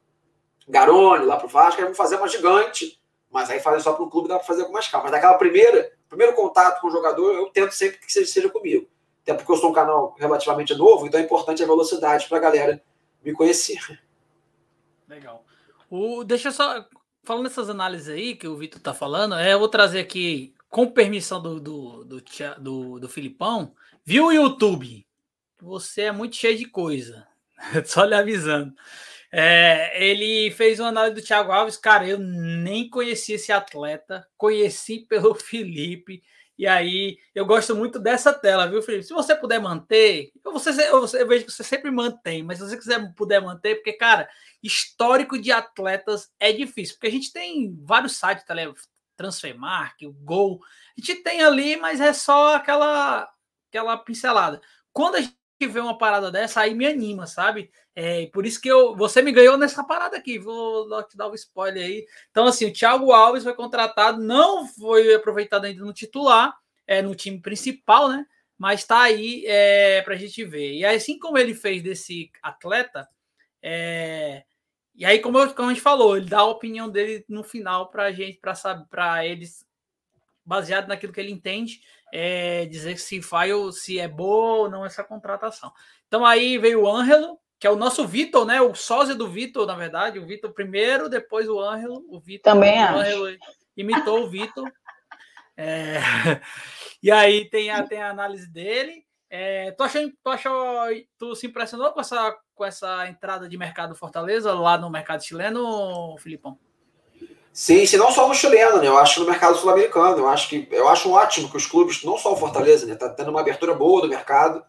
Garone lá para o Vasco, aí vamos fazer uma gigante mas aí fazer só para o clube dá para fazer com mais calma. Mas daquela primeira, primeiro contato com o jogador, eu tento sempre que seja, seja comigo. Até porque eu sou um canal relativamente novo, então é importante a velocidade para a galera me conhecer. Legal. O, deixa eu só. Falando dessas análises aí que o Vitor está falando, é, eu vou trazer aqui, com permissão do, do, do, do, do Filipão, viu o YouTube? Você é muito cheio de coisa. Só lhe avisando. É, ele fez uma análise do Thiago Alves. Cara, eu nem conheci esse atleta, conheci pelo Felipe. E aí, eu gosto muito dessa tela, viu, Felipe? Se você puder manter, eu, você, eu, eu vejo que você sempre mantém, mas se você quiser puder manter, porque, cara, histórico de atletas é difícil, porque a gente tem vários sites, tá, Transfermark, o Gol, a gente tem ali, mas é só aquela, aquela pincelada. Quando a gente vê uma parada dessa, aí me anima, sabe? É, por isso que eu, você me ganhou nessa parada aqui. Vou te dar um spoiler aí. Então, assim, o Thiago Alves foi contratado, não foi aproveitado ainda no titular, é, no time principal, né? Mas tá aí é, para a gente ver. E assim como ele fez desse atleta, é, e aí, como, eu, como a gente falou, ele dá a opinião dele no final para a gente, para saber, para eles, baseado naquilo que ele entende, é, dizer se ou se é boa ou não essa contratação. Então aí veio o Ângelo, que é o nosso Vitor, né? O sósia do Vitor, na verdade. O Vitor primeiro, depois o Ângelo. O Vitor também o Ângelo imitou o Vitor. É... E aí tem a, tem a análise dele. É, tu, achou, tu, achou, tu se impressionou com essa, com essa entrada de mercado Fortaleza lá no mercado chileno, Filipão? Sim, se não só no chileno, né? Eu acho no mercado sul-americano. Eu acho que eu acho ótimo que os clubes, não só o Fortaleza, né? Tá tendo uma abertura boa do mercado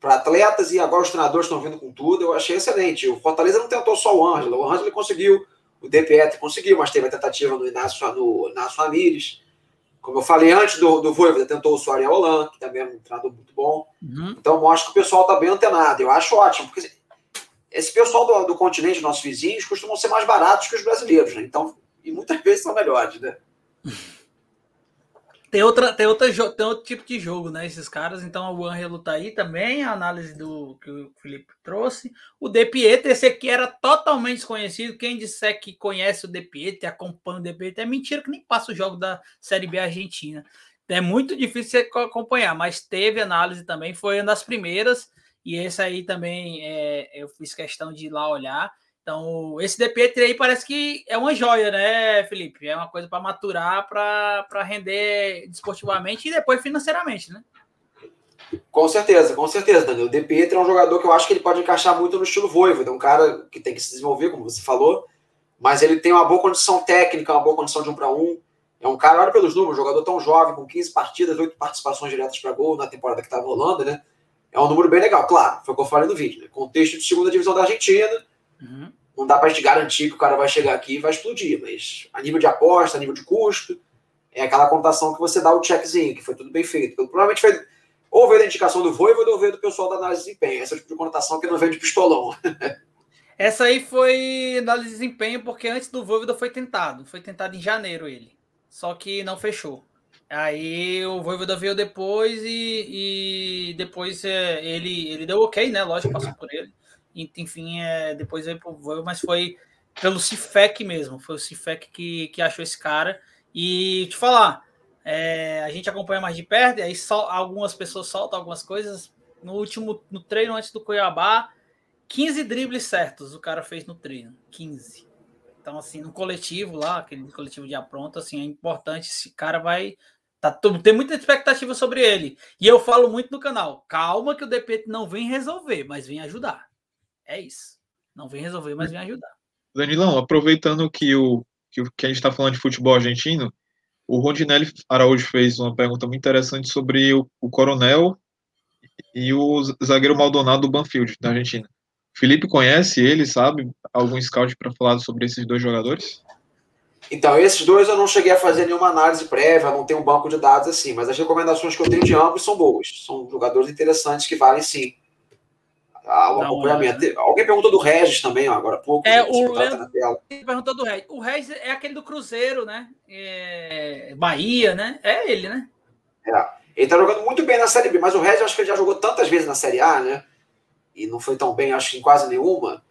para atletas e agora os treinadores estão vindo com tudo. Eu achei excelente. O Fortaleza não tentou só o Ângelo. O Ângelo conseguiu, o De Pietri conseguiu, mas teve a tentativa no Inácio, no Inácio Amires. Como eu falei antes do, do Voivoda, tentou o Soares Roland, que também é um treinador muito bom. Uhum. Então mostra que o pessoal está bem antenado. Eu acho ótimo, porque esse pessoal do, do continente, nossos vizinhos, costumam ser mais baratos que os brasileiros, né? Então e muitas vezes são melhores, né? Tem, outra, tem, outra, tem outro tipo de jogo, né? Esses caras. Então o Angelo tá aí também, a análise do que o Felipe trouxe. O De esse aqui era totalmente desconhecido. Quem disser que conhece o De Pietro, acompanha o De é mentira que nem passa o jogo da Série B Argentina. É muito difícil você acompanhar, mas teve análise também, foi uma das primeiras. E esse aí também é, eu fiz questão de ir lá olhar. Então, esse DP aí parece que é uma joia, né, Felipe? É uma coisa para maturar, para render desportivamente e depois financeiramente, né? Com certeza, com certeza, Daniel. O De Pietro é um jogador que eu acho que ele pode encaixar muito no estilo Voivoda, é um cara que tem que se desenvolver, como você falou, mas ele tem uma boa condição técnica, uma boa condição de um para um. É um cara, olha pelos números, um jogador tão jovem, com 15 partidas, 8 participações diretas para gol na temporada que estava rolando, né? É um número bem legal, claro, foi o que eu falei no vídeo, né? Contexto de segunda divisão da Argentina, Uhum. Não dá para te garantir que o cara vai chegar aqui e vai explodir, mas a nível de aposta, a nível de custo, é aquela contação que você dá o checkzinho, que foi tudo bem feito. Então, provavelmente foi ou veio da indicação do Voivoda ou veio do pessoal da análise de desempenho. Essa é tipo de conotação que não vem de pistolão. Essa aí foi análise de desempenho, porque antes do Voivoda foi tentado. Foi tentado em janeiro ele. Só que não fechou. Aí o Voivoda veio depois e, e depois é, ele, ele deu ok, né? Lógico, passou por ele enfim, é, depois veio pro mas foi pelo Cifec mesmo, foi o Cifec que, que achou esse cara. E te falar, é, a gente acompanha mais de perto, e aí só, algumas pessoas soltam algumas coisas. No último no treino antes do Cuiabá, 15 dribles certos o cara fez no treino. 15. Então, assim, no coletivo lá, aquele coletivo de apronto, assim, é importante. Esse cara vai. Tá, tem muita expectativa sobre ele. E eu falo muito no canal. Calma que o DP não vem resolver, mas vem ajudar. É isso. Não vem resolver, mas vem ajudar. Danilão, aproveitando que, o, que, que a gente está falando de futebol argentino, o Rondinelli Araújo fez uma pergunta muito interessante sobre o, o Coronel e o zagueiro Maldonado do Banfield, da Argentina. Felipe conhece ele, sabe? Algum scout para falar sobre esses dois jogadores? Então, esses dois eu não cheguei a fazer nenhuma análise prévia, não tenho um banco de dados assim, mas as recomendações que eu tenho de ambos são boas. São jogadores interessantes que valem sim o acompanhamento. Alguém perguntou do Regis também, ó, agora há pouco. É, o Leandro na tela. perguntou do Regis. O Regis é aquele do Cruzeiro, né? É... Bahia, né? É ele, né? É. Ele tá jogando muito bem na Série B, mas o Regis acho que ele já jogou tantas vezes na Série A, né? E não foi tão bem, acho que em quase nenhuma.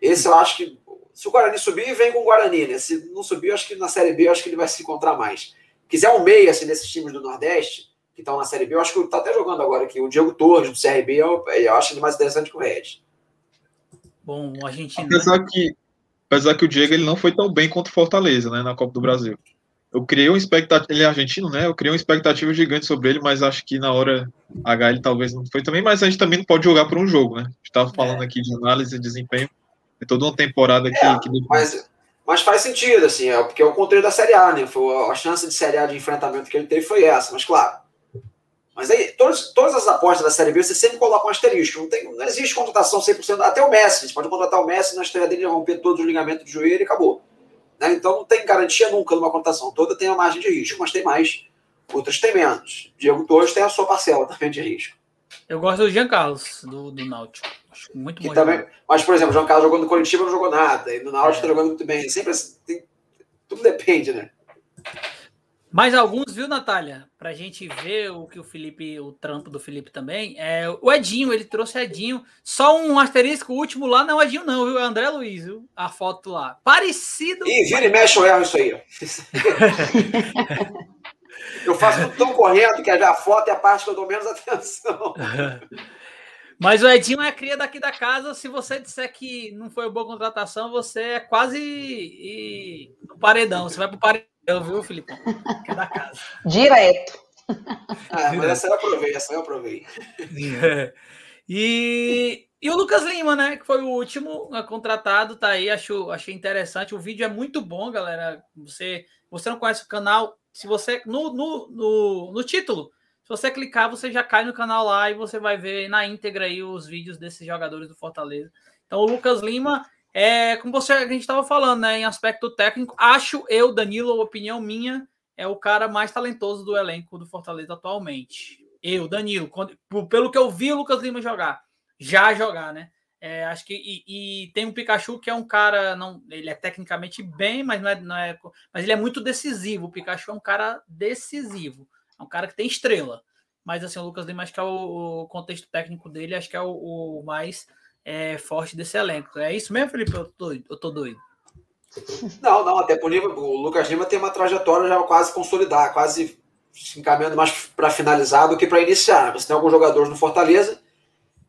Esse eu acho que. Se o Guarani subir, vem com o Guarani, né? Se não subir, acho que na Série B acho que ele vai se encontrar mais. Quiser um meio assim desses times do Nordeste, que estão na Série B. Eu acho que está até jogando agora aqui. O Diego Torres, do CRB, eu, eu acho ele mais interessante que o Red. Bom, o argentino. Apesar, né? que, apesar que o Diego ele não foi tão bem contra o Fortaleza, né, na Copa do Brasil. Eu criei uma expectativa. Ele é argentino, né? Eu criei uma expectativa gigante sobre ele, mas acho que na hora H ele talvez não foi também. Mas a gente também não pode jogar por um jogo, né? A gente estava falando é. aqui de análise e desempenho. É toda uma temporada que. É, que mas, mas faz sentido, assim, é, porque é o contrário da Série A, né? Foi, a chance de Série A de enfrentamento que ele teve foi essa. Mas, claro, mas aí, todas, todas as apostas da Série B, você sempre coloca um asterisco. Não, tem, não existe contratação 100%. Até o Messi. Você pode contratar o Messi na estreia dele, romper todos os ligamentos de joelho e acabou. Né? Então, não tem garantia nunca numa contratação. Toda tem a margem de risco, mas tem mais. Outras tem menos. Diego Torres tem a sua parcela também de risco. Eu gosto do Jean Carlos, do, do Náutico. Acho muito bom. Também, mas, por exemplo, o Jean Carlos jogou no Curitiba não jogou nada. E no Náutico é. jogando muito bem. Sempre assim, tem, tudo depende, né? Mais alguns, viu, Natália? Pra gente ver o que o Felipe, o trampo do Felipe também. É, o Edinho, ele trouxe Edinho. Só um asterisco, o último lá não é o Edinho, não, viu? É André Luiz, viu? A foto lá. Parecido. Ih, vira e mexe o erro isso aí. eu faço tudo tão correto que a foto é a parte que eu dou menos atenção. Mas o Edinho é cria daqui da casa. Se você disser que não foi uma boa contratação, você é quase e, no paredão. Você vai pro paredão eu, viu, Felipe? Que é da casa. Direto. Ah, mas essa eu aprovei, essa eu aprovei. É. E, e o Lucas Lima, né? Que foi o último contratado, tá aí. Acho, achei interessante. O vídeo é muito bom, galera. Você, você não conhece o canal? Se você. No, no, no, no título, se você clicar, você já cai no canal lá e você vai ver na íntegra aí os vídeos desses jogadores do Fortaleza. Então, o Lucas Lima é, como você, a gente estava falando, né, em aspecto técnico, acho eu, Danilo, opinião minha, é o cara mais talentoso do elenco do Fortaleza atualmente. Eu, Danilo, quando, pelo que eu vi o Lucas Lima jogar, já jogar, né? É, acho que e, e, tem um Pikachu que é um cara não, ele é tecnicamente bem, mas não é, não é, mas ele é muito decisivo. O Pikachu é um cara decisivo, é um cara que tem estrela. Mas assim, o Lucas Lima acho que é o, o contexto técnico dele, acho que é o, o mais é, forte desse elenco. É isso mesmo, Felipe? Eu tô, eu tô doido. Não, não, até por o Lucas Lima tem uma trajetória já quase consolidada, quase se encaminhando mais para finalizar do que para iniciar. Você tem alguns jogadores no Fortaleza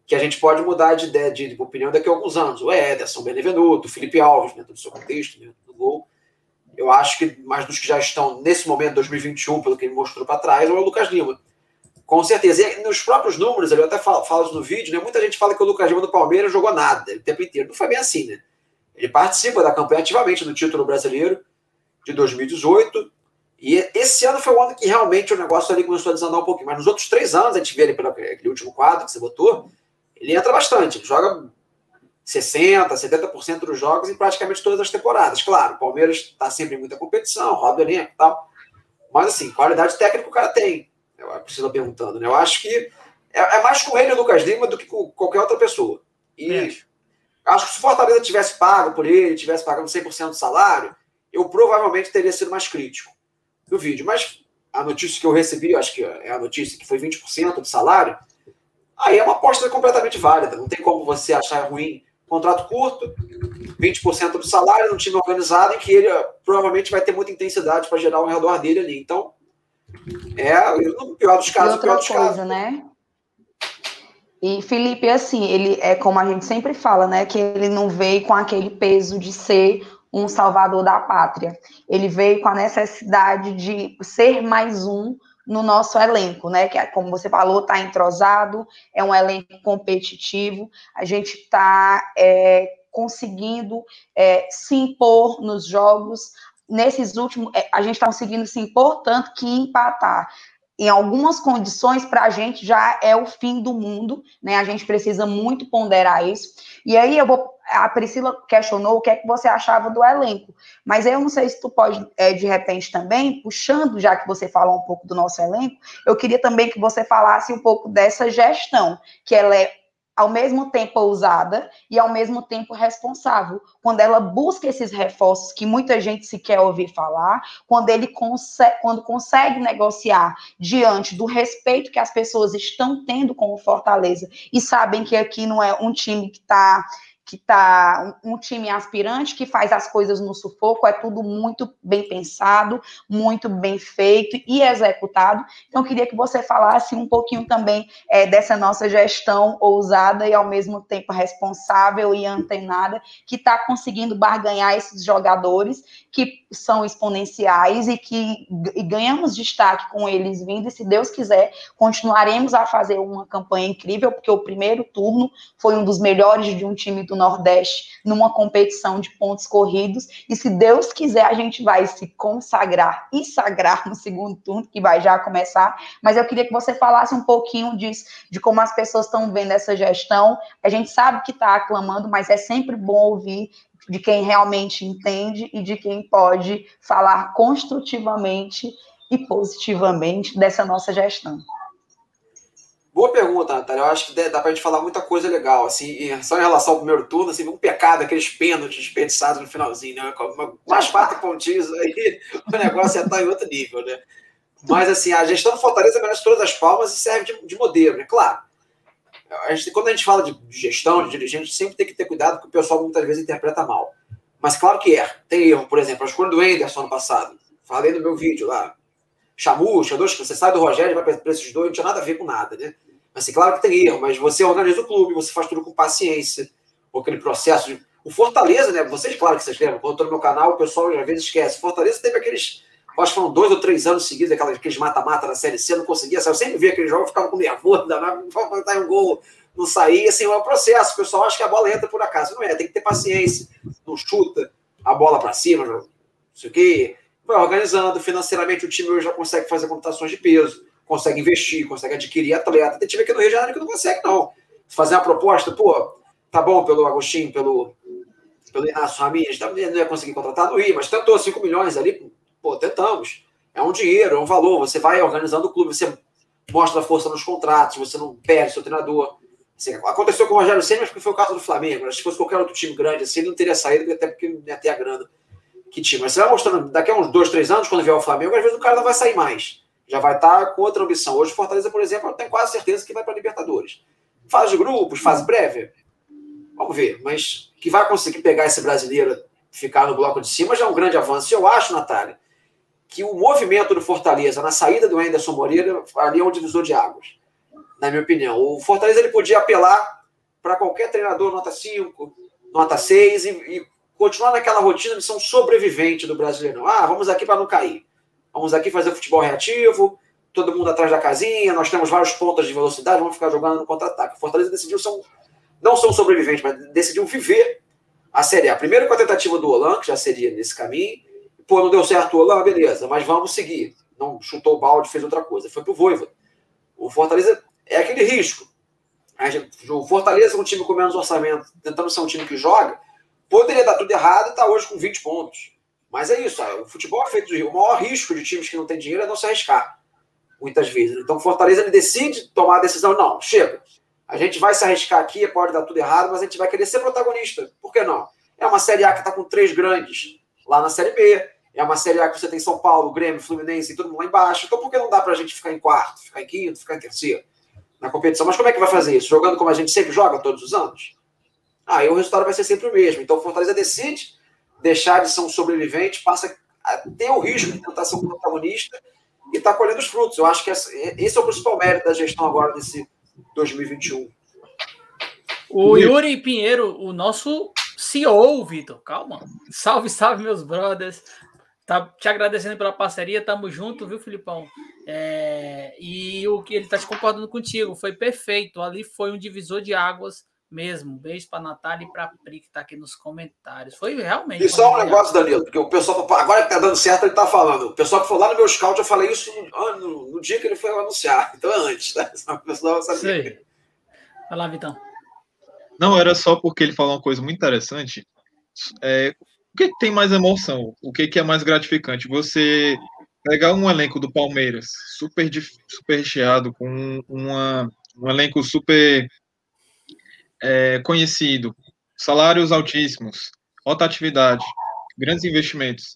que a gente pode mudar de ideia, de, de opinião daqui a alguns anos. O Ederson, Benevenuto, Felipe Alves, dentro do seu contexto, dentro do gol. Eu acho que mais dos que já estão nesse momento, 2021, pelo que ele mostrou para trás, é o Lucas Lima. Com certeza. E nos próprios números, eu até falo, falo no vídeo, né? Muita gente fala que o Lucas Lima do Palmeiras jogou nada o tempo inteiro. Não foi bem assim, né? Ele participa da campanha ativamente do título brasileiro de 2018. E esse ano foi o ano que realmente o negócio ali começou a desandar um pouquinho. Mas nos outros três anos, a gente vê ele pelo aquele último quadro que você botou, ele entra bastante. Ele joga 60%, 70% dos jogos em praticamente todas as temporadas. Claro, o Palmeiras está sempre em muita competição, roda elenco e tal. Mas, assim, qualidade técnica o cara tem. A Priscila perguntando, né? Eu acho que é, é, mais com ele o Lucas Lima do que com qualquer outra pessoa. E é. acho que se o Fortaleza tivesse pago por ele, tivesse pagando 100% do salário, eu provavelmente teria sido mais crítico do vídeo. Mas a notícia que eu recebi, acho que é a notícia que foi 20% do salário, aí é uma aposta completamente válida. Não tem como você achar ruim contrato curto, 20% do salário, num time organizado em que ele provavelmente vai ter muita intensidade para gerar o redor dele ali. Então, é, no pior dos casos, e outra coisa, casos. né? E Felipe, assim, ele é como a gente sempre fala, né? Que ele não veio com aquele peso de ser um salvador da pátria. Ele veio com a necessidade de ser mais um no nosso elenco, né? Que, como você falou, está entrosado, é um elenco competitivo. A gente está é, conseguindo é, se impor nos jogos nesses últimos, é, a gente está conseguindo se impor tanto que empatar em algumas condições para a gente já é o fim do mundo, né? A gente precisa muito ponderar isso. E aí eu vou, a Priscila questionou o que é que você achava do elenco, mas eu não sei se tu pode é, de repente também puxando, já que você falou um pouco do nosso elenco, eu queria também que você falasse um pouco dessa gestão, que ela é ao mesmo tempo ousada e ao mesmo tempo responsável, quando ela busca esses reforços que muita gente se quer ouvir falar, quando ele consegue, quando consegue negociar diante do respeito que as pessoas estão tendo com o Fortaleza e sabem que aqui não é um time que está que tá um, um, time aspirante que faz as coisas no sufoco, é tudo muito bem pensado, muito bem feito e executado. Então, queria que você falasse um pouquinho também é, dessa nossa gestão ousada e ao mesmo tempo responsável e antenada, que está conseguindo barganhar esses jogadores que são exponenciais e que e ganhamos destaque com eles vindo, e se Deus quiser, continuaremos a fazer uma campanha incrível, porque o primeiro turno foi um dos melhores de um time do Nordeste numa competição de pontos corridos, e se Deus quiser, a gente vai se consagrar e sagrar no segundo turno, que vai já começar, mas eu queria que você falasse um pouquinho disso, de como as pessoas estão vendo essa gestão, a gente sabe que está aclamando, mas é sempre bom ouvir de quem realmente entende e de quem pode falar construtivamente e positivamente dessa nossa gestão. Boa pergunta, Natália. Eu acho que dá para a gente falar muita coisa legal. Assim, só em relação ao primeiro turno, assim, um pecado, aqueles pênaltis desperdiçados no finalzinho, né? Mais quatro pontinhos aí, o negócio já está em outro nível, né? Mas, assim, a gestão do Fortaleza merece todas as palmas e serve de, de modelo, né? Claro, a gente, quando a gente fala de gestão, de dirigente, sempre tem que ter cuidado, porque o pessoal muitas vezes interpreta mal. Mas claro que é. Tem erro. Por exemplo, a escolha do Anderson ano passado. Falei no meu vídeo lá. Chamucha, dois, você sai do Rogério e vai para esses dois, não tinha nada a ver com nada, né? Mas assim, claro que tem erro, mas você organiza o clube, você faz tudo com paciência, com aquele processo de. O Fortaleza, né? Vocês, claro que vocês lembram, quando eu tô no meu canal, o pessoal às vezes esquece. Fortaleza teve aqueles acho que foram dois ou três anos seguidos, aqueles mata-mata da Série C, não conseguia, eu sempre via aquele jogo, ficava com nervoso, danado, faltar um gol não sair, assim, é um processo. O pessoal acha que a bola entra por acaso. Não é, tem que ter paciência. Não chuta a bola para cima, não sei o quê. Vai organizando. Financeiramente, o time hoje já consegue fazer computações de peso, consegue investir, consegue adquirir atleta. Tem time aqui no Rio de Janeiro que não consegue, não. Fazer uma proposta, pô, tá bom pelo Agostinho, pelo, pelo Inácio Ramirez, não ia conseguir contratar, não ia, mas tentou 5 milhões ali, pô, tentamos. É um dinheiro, é um valor. Você vai organizando o clube, você mostra a força nos contratos, você não perde seu treinador. Assim, aconteceu com o Rogério Senna, porque foi o caso do Flamengo. Se fosse qualquer outro time grande assim, ele não teria saído, até porque não ia ter a grana que tinha. Mas você vai mostrando, daqui a uns dois, três anos, quando vier o Flamengo, às vezes o cara não vai sair mais. Já vai estar com outra ambição. Hoje, o Fortaleza, por exemplo, eu tenho quase certeza que vai para a Libertadores. Fase de grupos, fase prévia. Vamos ver. Mas que vai conseguir pegar esse brasileiro, ficar no bloco de cima, já é um grande avanço. Eu acho, Natália, que o movimento do Fortaleza na saída do Anderson Moreira ali é um divisor de águas, na minha opinião. O Fortaleza ele podia apelar para qualquer treinador nota 5, nota 6 e, e, continuar naquela rotina um sobrevivente do brasileiro. Ah, vamos aqui para não cair. Vamos aqui fazer futebol reativo, todo mundo atrás da casinha, nós temos vários pontos de velocidade, vamos ficar jogando no contra-ataque. Fortaleza decidiu um, não ser um sobrevivente, mas decidiu viver a Série A. Primeiro com a tentativa do Olan, que já seria nesse caminho, Pô, não deu certo o Olan, beleza, mas vamos seguir. Não chutou o balde, fez outra coisa. Foi pro Voiva. O Fortaleza é aquele risco. O Fortaleza, um time com menos orçamento, tentando ser um time que joga, poderia dar tudo errado e estar tá hoje com 20 pontos. Mas é isso, o futebol é feito do Rio. O maior risco de times que não têm dinheiro é não se arriscar, muitas vezes. Então Fortaleza ele decide tomar a decisão, não, chega. A gente vai se arriscar aqui, pode dar tudo errado, mas a gente vai querer ser protagonista. Por que não? É uma Série A que está com três grandes lá na Série B. É uma Série A que você tem São Paulo, Grêmio, Fluminense e todo mundo lá embaixo. Então por que não dá para a gente ficar em quarto, ficar em quinto, ficar em terceiro na competição? Mas como é que vai fazer isso? Jogando como a gente sempre joga todos os anos? Aí o resultado vai ser sempre o mesmo. Então o Fortaleza decide deixar de ser um sobrevivente, passa a ter o risco de tentar ser um protagonista e está colhendo os frutos. Eu acho que esse é o principal mérito da gestão agora desse 2021. O Yuri Pinheiro, o nosso CEO, Vitor. Calma. Salve, salve, meus brothers. Tá te agradecendo pela parceria, tamo junto, viu, Filipão? É, e o que ele tá te concordando contigo, foi perfeito. Ali foi um divisor de águas mesmo. Beijo pra Natália e pra Pri, que tá aqui nos comentários. Foi realmente. E só um negócio, Danilo, porque o pessoal, agora que tá dando certo, ele tá falando. O pessoal que foi lá no meu scout, eu falei isso no, no, no dia que ele foi anunciar. Então é antes, tá? O pessoal sabe. Vai lá, Vitão. Não, era só porque ele falou uma coisa muito interessante. É, o que, que, tem mais emoção? O que, que é mais gratificante? Você pegar um elenco do Palmeiras super, super recheado, com uma, um elenco super é, conhecido, salários altíssimos, alta atividade, grandes investimentos,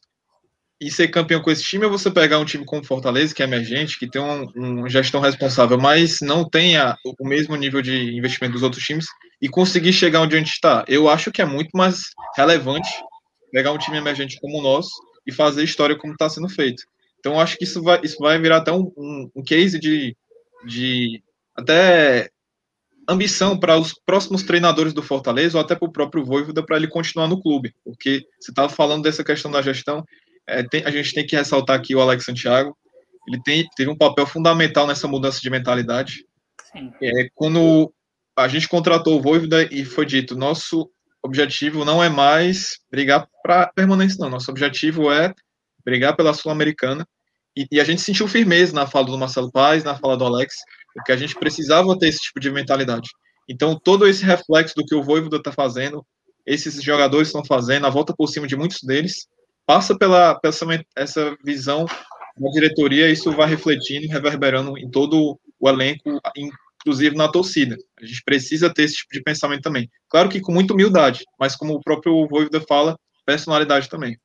e ser campeão com esse time ou você pegar um time como Fortaleza, que é emergente, que tem uma um gestão responsável, mas não tenha o mesmo nível de investimento dos outros times e conseguir chegar onde a gente está? Eu acho que é muito mais relevante pegar um time emergente como o nosso e fazer história como está sendo feito. Então, acho que isso vai, isso vai virar até um, um, um case de, de até ambição para os próximos treinadores do Fortaleza ou até para o próprio Voivoda para ele continuar no clube, porque você estava falando dessa questão da gestão, é, tem, a gente tem que ressaltar aqui o Alex Santiago, ele tem, teve um papel fundamental nessa mudança de mentalidade. É, quando a gente contratou o Voivoda e foi dito, nosso objetivo não é mais brigar para permanência, não. Nosso objetivo é brigar pela Sul-Americana. E, e, a gente sentiu firmeza na fala do Marcelo Paes, na fala do Alex, porque a gente precisava ter esse tipo de mentalidade. Então, todo esse reflexo do que o Voivoda está fazendo, esses jogadores estão fazendo, a volta por cima de muitos deles, passa pela, pela essa, essa visão da diretoria, isso vai refletindo, reverberando em todo o elenco, inclusive na torcida. A gente precisa ter esse tipo de pensamento também. Claro que com muita humildade, mas como o próprio Voivoda fala, personalidade também.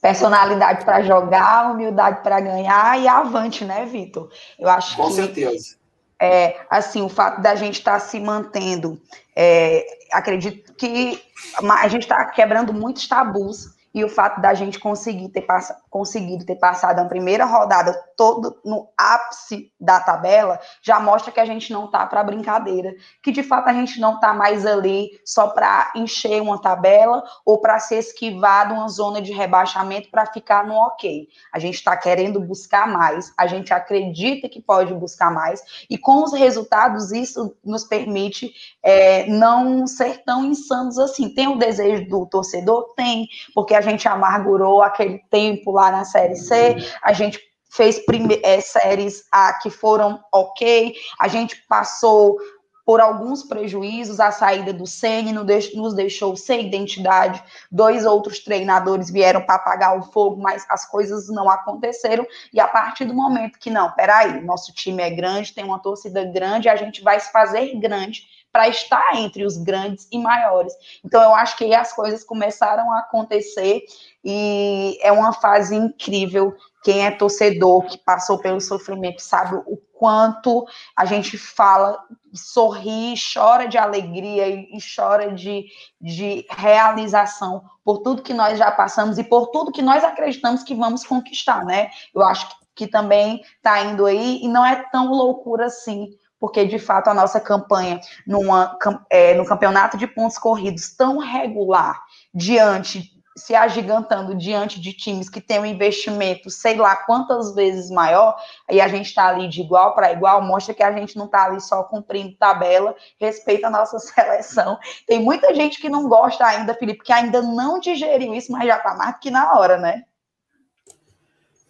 Personalidade para jogar, humildade para ganhar e avante, né, Vitor? Eu acho com que, certeza. É, assim, o fato da gente estar tá se mantendo, é, acredito que a gente está quebrando muitos tabus e o fato da gente conseguir ter pass conseguido ter passado a primeira rodada todo no ápice da tabela já mostra que a gente não tá para brincadeira, que de fato a gente não tá mais ali só para encher uma tabela ou para se esquivar de uma zona de rebaixamento para ficar no ok. A gente está querendo buscar mais, a gente acredita que pode buscar mais e com os resultados isso nos permite é, não ser tão insanos assim. Tem o desejo do torcedor? Tem, porque a gente amargurou aquele tempo lá na Série C, a gente fez é, séries A que foram ok, a gente passou por alguns prejuízos, a saída do Sene nos deixou sem identidade, dois outros treinadores vieram para apagar o fogo, mas as coisas não aconteceram, e a partir do momento que, não, peraí, nosso time é grande, tem uma torcida grande, a gente vai se fazer grande, para estar entre os grandes e maiores. Então, eu acho que aí as coisas começaram a acontecer e é uma fase incrível. Quem é torcedor, que passou pelo sofrimento, sabe o quanto a gente fala, sorri, chora de alegria e, chora de, de realização por tudo que nós já passamos e por tudo que nós acreditamos que vamos conquistar, né? Eu acho que, que também está indo aí e não é tão loucura assim porque de fato a nossa campanha numa, é, no campeonato de pontos corridos tão regular, diante, se agigantando diante de times que têm um investimento, sei lá quantas vezes maior, e a gente está ali de igual para igual, mostra que a gente não está ali só cumprindo tabela, respeita a nossa seleção. Tem muita gente que não gosta ainda, Felipe, que ainda não digeriu isso, mas já está mais que na hora, né?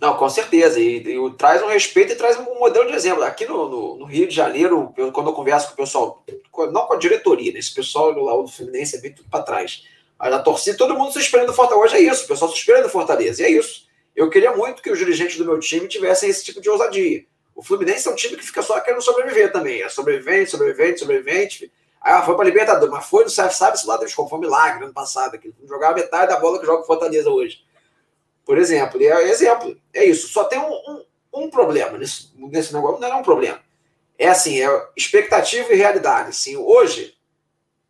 Não, com certeza. E, e, traz um respeito e traz um modelo de exemplo. Aqui no, no, no, Rio de Janeiro, eu, quando eu converso com o pessoal, não com a diretoria, né? esse pessoal Laú do Fluminense é bem tudo para trás. Mas a torcida, todo mundo esperando do Fortaleza. Hoje é isso, o pessoal esperando do Fortaleza. E é isso. Eu queria muito que os dirigentes do meu time tivessem esse tipo de ousadia. O Fluminense é um time que fica só querendo sobreviver também. É sobrevivente, sobrevivente, sobrevivente. Ah, foi para Libertadores, mas foi, não sabe, sabe se lá Deus foi um milagre ano passado. Que jogava metade da bola que joga o Fortaleza hoje por exemplo. E é exemplo, é isso. Só tem um, um, um problema nesse, nesse negócio, não é um problema. É assim, é expectativa e realidade. Assim, hoje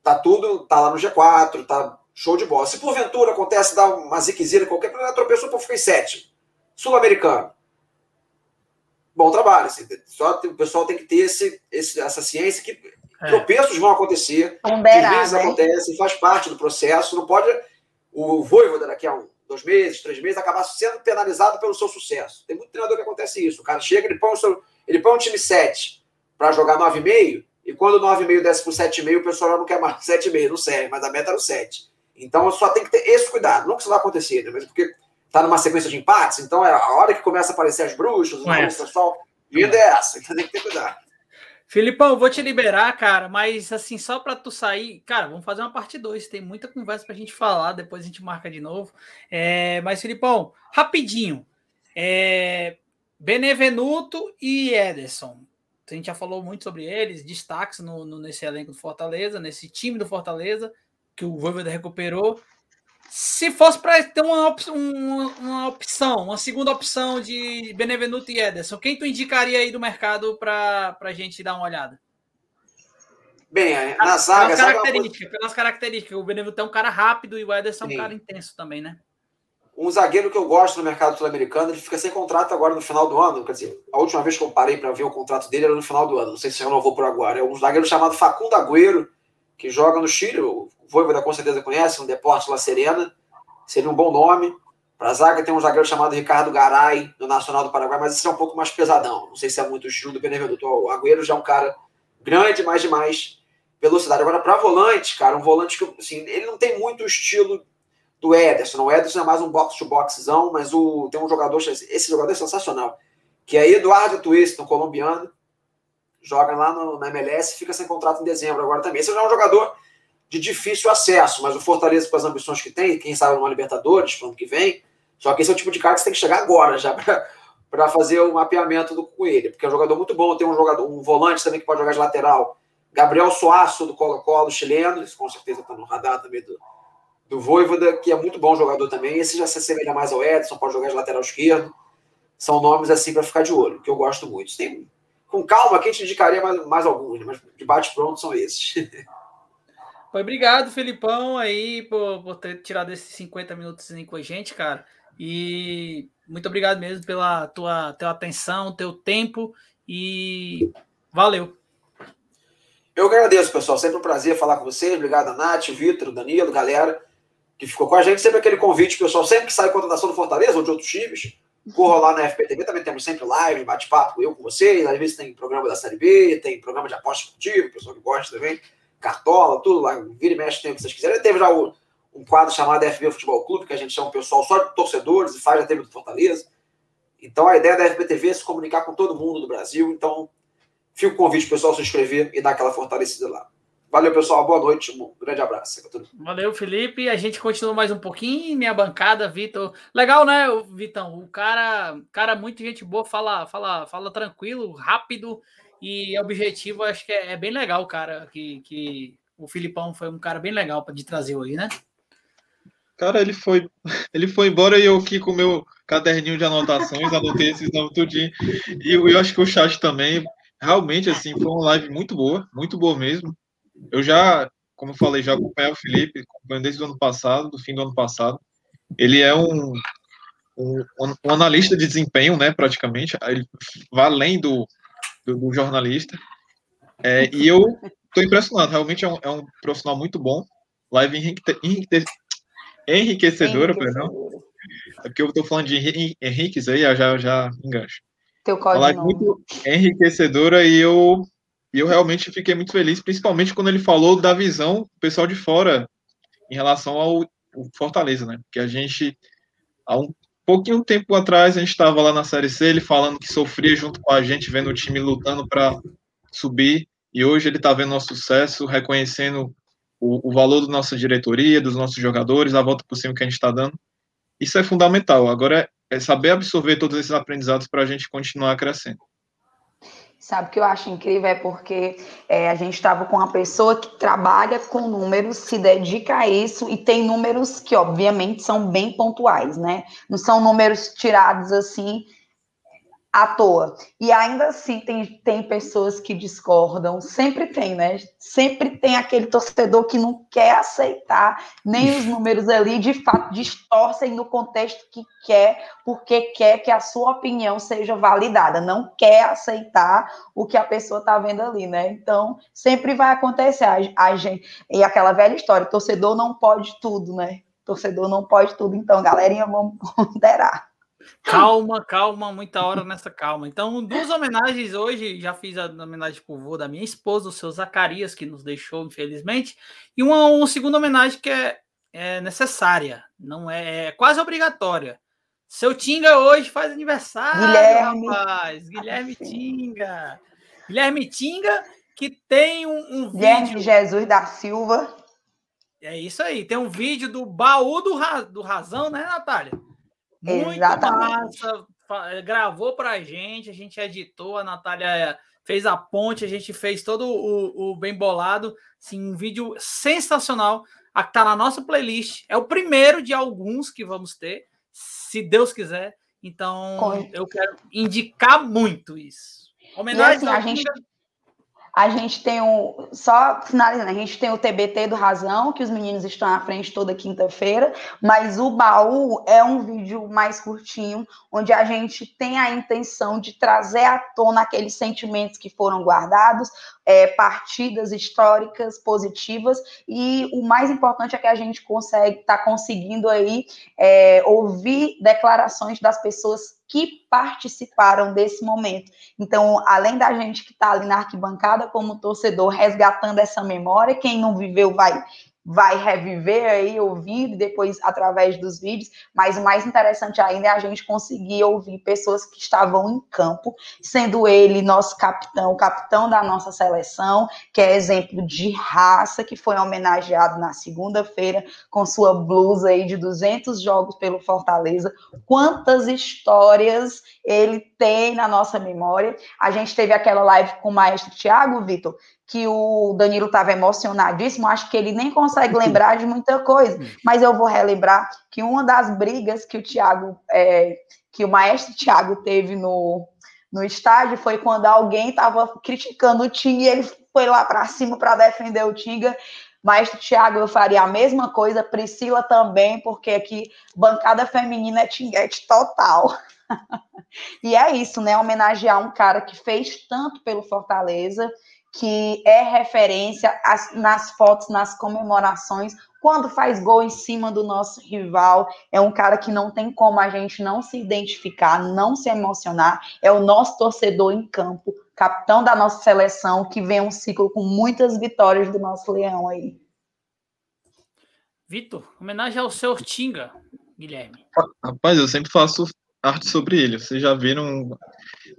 tá tudo, tá lá no G4, tá show de bola. Se porventura acontece dar uma ziquezira, qualquer coisa, tropeçou para ficar em sétimo. Sul-americano. Bom trabalho. Assim, só o pessoal tem que ter esse, esse, essa ciência que é. tropeços vão acontecer, deslize né? acontecem, faz parte do processo. Não pode o Voivoda daqui a um dois meses, três meses, acabar sendo penalizado pelo seu sucesso. Tem muito treinador que acontece isso. O cara chega, ele põe, seu, ele põe um time 7 para jogar 9,5, e quando o 9,5 desce para o 7,5, o pessoal não quer mais 7,5, não serve, mas a meta era o 7. Então só tem que ter esse cuidado. Não que isso vai acontecer, né? mas porque está numa sequência de empates, então é a hora que começa a aparecer as bruxas, o pessoal vindo é essa, então tem que ter cuidado. Filipão, vou te liberar, cara, mas assim, só para tu sair, cara, vamos fazer uma parte 2. Tem muita conversa pra gente falar, depois a gente marca de novo. É, mas, Filipão, rapidinho. É, Benevenuto e Ederson. A gente já falou muito sobre eles, destaques no, no, nesse elenco do Fortaleza, nesse time do Fortaleza, que o Voivoda recuperou. Se fosse para ter uma, op uma, uma, opção, uma segunda opção de Benevenuto e Ederson, quem tu indicaria aí do mercado para a gente dar uma olhada? Bem, na zaga. Pelas características, pelas características. O Benevenuto é um cara rápido e o Ederson é um cara intenso também, né? Um zagueiro que eu gosto no mercado sul-americano, ele fica sem contrato agora no final do ano. Quer dizer, a última vez que eu parei para ver o contrato dele era no final do ano. Não sei se renovou por agora. É um zagueiro chamado Facundo Agüero, que joga no Chile. O Voivoda com certeza conhece, um Deporte La Serena, seria um bom nome. Para a zaga tem um zagueiro chamado Ricardo Garay, do Nacional do Paraguai, mas esse é um pouco mais pesadão. Não sei se é muito o estilo do Benevenuto. O Agüero já é um cara grande, mas de mais velocidade. Agora, para volante, cara, um volante que assim, ele não tem muito o estilo do Ederson. O Ederson é mais um box-to-boxzão, mas o, tem um jogador, esse jogador é sensacional, que é Eduardo Twiston, colombiano, joga lá no, na MLS, fica sem contrato em dezembro agora também. Esse já é um jogador de difícil acesso, mas o Fortaleza, com as ambições que tem, quem sabe numa Libertadores, para ano que vem, só que esse é o tipo de cara que você tem que chegar agora já para fazer o mapeamento do Coelho, porque é um jogador muito bom, tem um jogador, um volante também que pode jogar de lateral, Gabriel Soaço, do Colo-Colo, chileno, isso com certeza está no radar também do, do Voivoda, que é muito bom jogador também, esse já se assemelha mais ao Edson, pode jogar de lateral esquerdo, são nomes assim para ficar de olho, que eu gosto muito. Tem, com calma, quem te indicaria mais, mais alguns, né? mas de bate pronto são esses. Obrigado, Felipão, aí, por, por ter tirado esses 50 minutos com a gente, cara. E muito obrigado mesmo pela tua, tua atenção, teu tempo e valeu. Eu agradeço, pessoal. Sempre um prazer falar com vocês. Obrigado a Nath, Vitor, Danilo, galera que ficou com a gente. Sempre aquele convite, pessoal. Sempre que sai contratação do Fortaleza ou de outros times, corra lá na FPTV. Também temos sempre live, bate-papo, eu com vocês. Às vezes tem programa da Série B, tem programa de aposta esportiva, pessoal que gosta também. Cartola, tudo lá. Vira e mexe, tem o que vocês quiserem. Teve já o um quadro chamado FB Futebol Clube, que a gente chama o pessoal só de torcedores e faz a TV do Fortaleza. Então a ideia da FBTV é se comunicar com todo mundo do Brasil. Então fica o convite pessoal se inscrever e dar aquela fortalecida lá. Valeu, pessoal. Boa noite. Um grande abraço. Valeu, Felipe. A gente continua mais um pouquinho. Minha bancada, Vitor. Legal, né, Vitão? O cara, cara muito gente boa, fala, fala, fala tranquilo, rápido e objetivo. Acho que é, é bem legal, cara. Que, que o Filipão foi um cara bem legal de trazer hoje, né? Cara, ele foi, ele foi embora e eu aqui com o meu caderninho de anotações, anotei esses nomes tudinho. E eu, eu acho que o chat também, realmente, assim, foi uma live muito boa, muito boa mesmo. Eu já, como eu falei, já acompanhei o Felipe, acompanho desde o ano passado, do fim do ano passado. Ele é um, um, um analista de desempenho, né, praticamente, ele vai além do, do, do jornalista. É, e eu estou impressionado, realmente é um, é um profissional muito bom. Live enrique, Enriquecedora, perdão. É porque eu tô falando de Henriques aí, já, já engancho. Teu código. É muito enriquecedora e eu, eu realmente fiquei muito feliz, principalmente quando ele falou da visão do pessoal de fora em relação ao, Fortaleza, né? Porque a gente, há um pouquinho tempo atrás, a gente estava lá na Série C, ele falando que sofria junto com a gente, vendo o time lutando para subir, e hoje ele está vendo nosso sucesso, reconhecendo o, o valor da nossa diretoria, dos nossos jogadores, a volta por cima que a gente está dando. Isso é fundamental. Agora é, é saber absorver todos esses aprendizados para a gente continuar crescendo. Sabe o que eu acho incrível é porque é, a gente estava com uma pessoa que trabalha com números, se dedica a isso e tem números que, obviamente, são bem pontuais, né? Não são números tirados assim à toa. E ainda assim tem, tem pessoas que discordam, sempre tem, né? Sempre tem aquele torcedor que não quer aceitar nem os números ali, de fato, distorcem no contexto que quer, porque quer que a sua opinião seja validada, não quer aceitar o que a pessoa está vendo ali, né? Então, sempre vai acontecer a, a gente. E aquela velha história, torcedor não pode tudo, né? Torcedor não pode tudo, então, galerinha, vamos ponderar. Calma, calma, muita hora nessa calma. Então, duas homenagens hoje. Já fiz a homenagem pro vô da minha esposa, o seu Zacarias, que nos deixou, infelizmente. E uma, uma segunda homenagem que é, é necessária, não é, é, quase obrigatória. Seu Tinga hoje faz aniversário, Guilherme. rapaz. Guilherme Tinga. Guilherme Tinga, que tem um, um Guilherme vídeo. Jesus da Silva. É isso aí. Tem um vídeo do baú do, ra... do Razão, né, Natália? Muito Exatamente. massa. Gravou pra gente, a gente editou, a Natália fez a ponte, a gente fez todo o, o bem bolado. Sim, um vídeo sensacional. A que tá na nossa playlist. É o primeiro de alguns que vamos ter, se Deus quiser. Então, eu quero indicar muito isso. Homenagem e assim, a gente a gente tem o. Só finalizando, a gente tem o TBT do Razão, que os meninos estão à frente toda quinta-feira, mas o baú é um vídeo mais curtinho, onde a gente tem a intenção de trazer à tona aqueles sentimentos que foram guardados, é, partidas históricas positivas, e o mais importante é que a gente consegue, está conseguindo aí é, ouvir declarações das pessoas que participaram desse momento. Então, além da gente que está ali na arquibancada como torcedor resgatando essa memória, quem não viveu vai vai reviver aí, ouvir depois através dos vídeos, mas o mais interessante ainda é a gente conseguir ouvir pessoas que estavam em campo, sendo ele nosso capitão, o capitão da nossa seleção, que é exemplo de raça, que foi homenageado na segunda-feira com sua blusa aí de 200 jogos pelo Fortaleza. Quantas histórias ele tem na nossa memória. A gente teve aquela live com o maestro Tiago, Vitor, que o Danilo estava emocionadíssimo, acho que ele nem consegue lembrar de muita coisa, mas eu vou relembrar que uma das brigas que o Thiago, é, que o maestro Thiago teve no, no estádio foi quando alguém estava criticando o Tinga e ele foi lá para cima para defender o Tinga. Maestro Tiago, eu faria a mesma coisa, Priscila também, porque aqui bancada feminina é tinguete total. e é isso, né? Homenagear um cara que fez tanto pelo Fortaleza, que é referência nas fotos, nas comemorações, quando faz gol em cima do nosso rival, é um cara que não tem como a gente não se identificar, não se emocionar. É o nosso torcedor em campo, capitão da nossa seleção, que vem um ciclo com muitas vitórias do nosso leão aí. Vitor, homenagem ao seu Tinga, Guilherme. Rapaz, eu sempre faço arte sobre ele. Vocês já viram.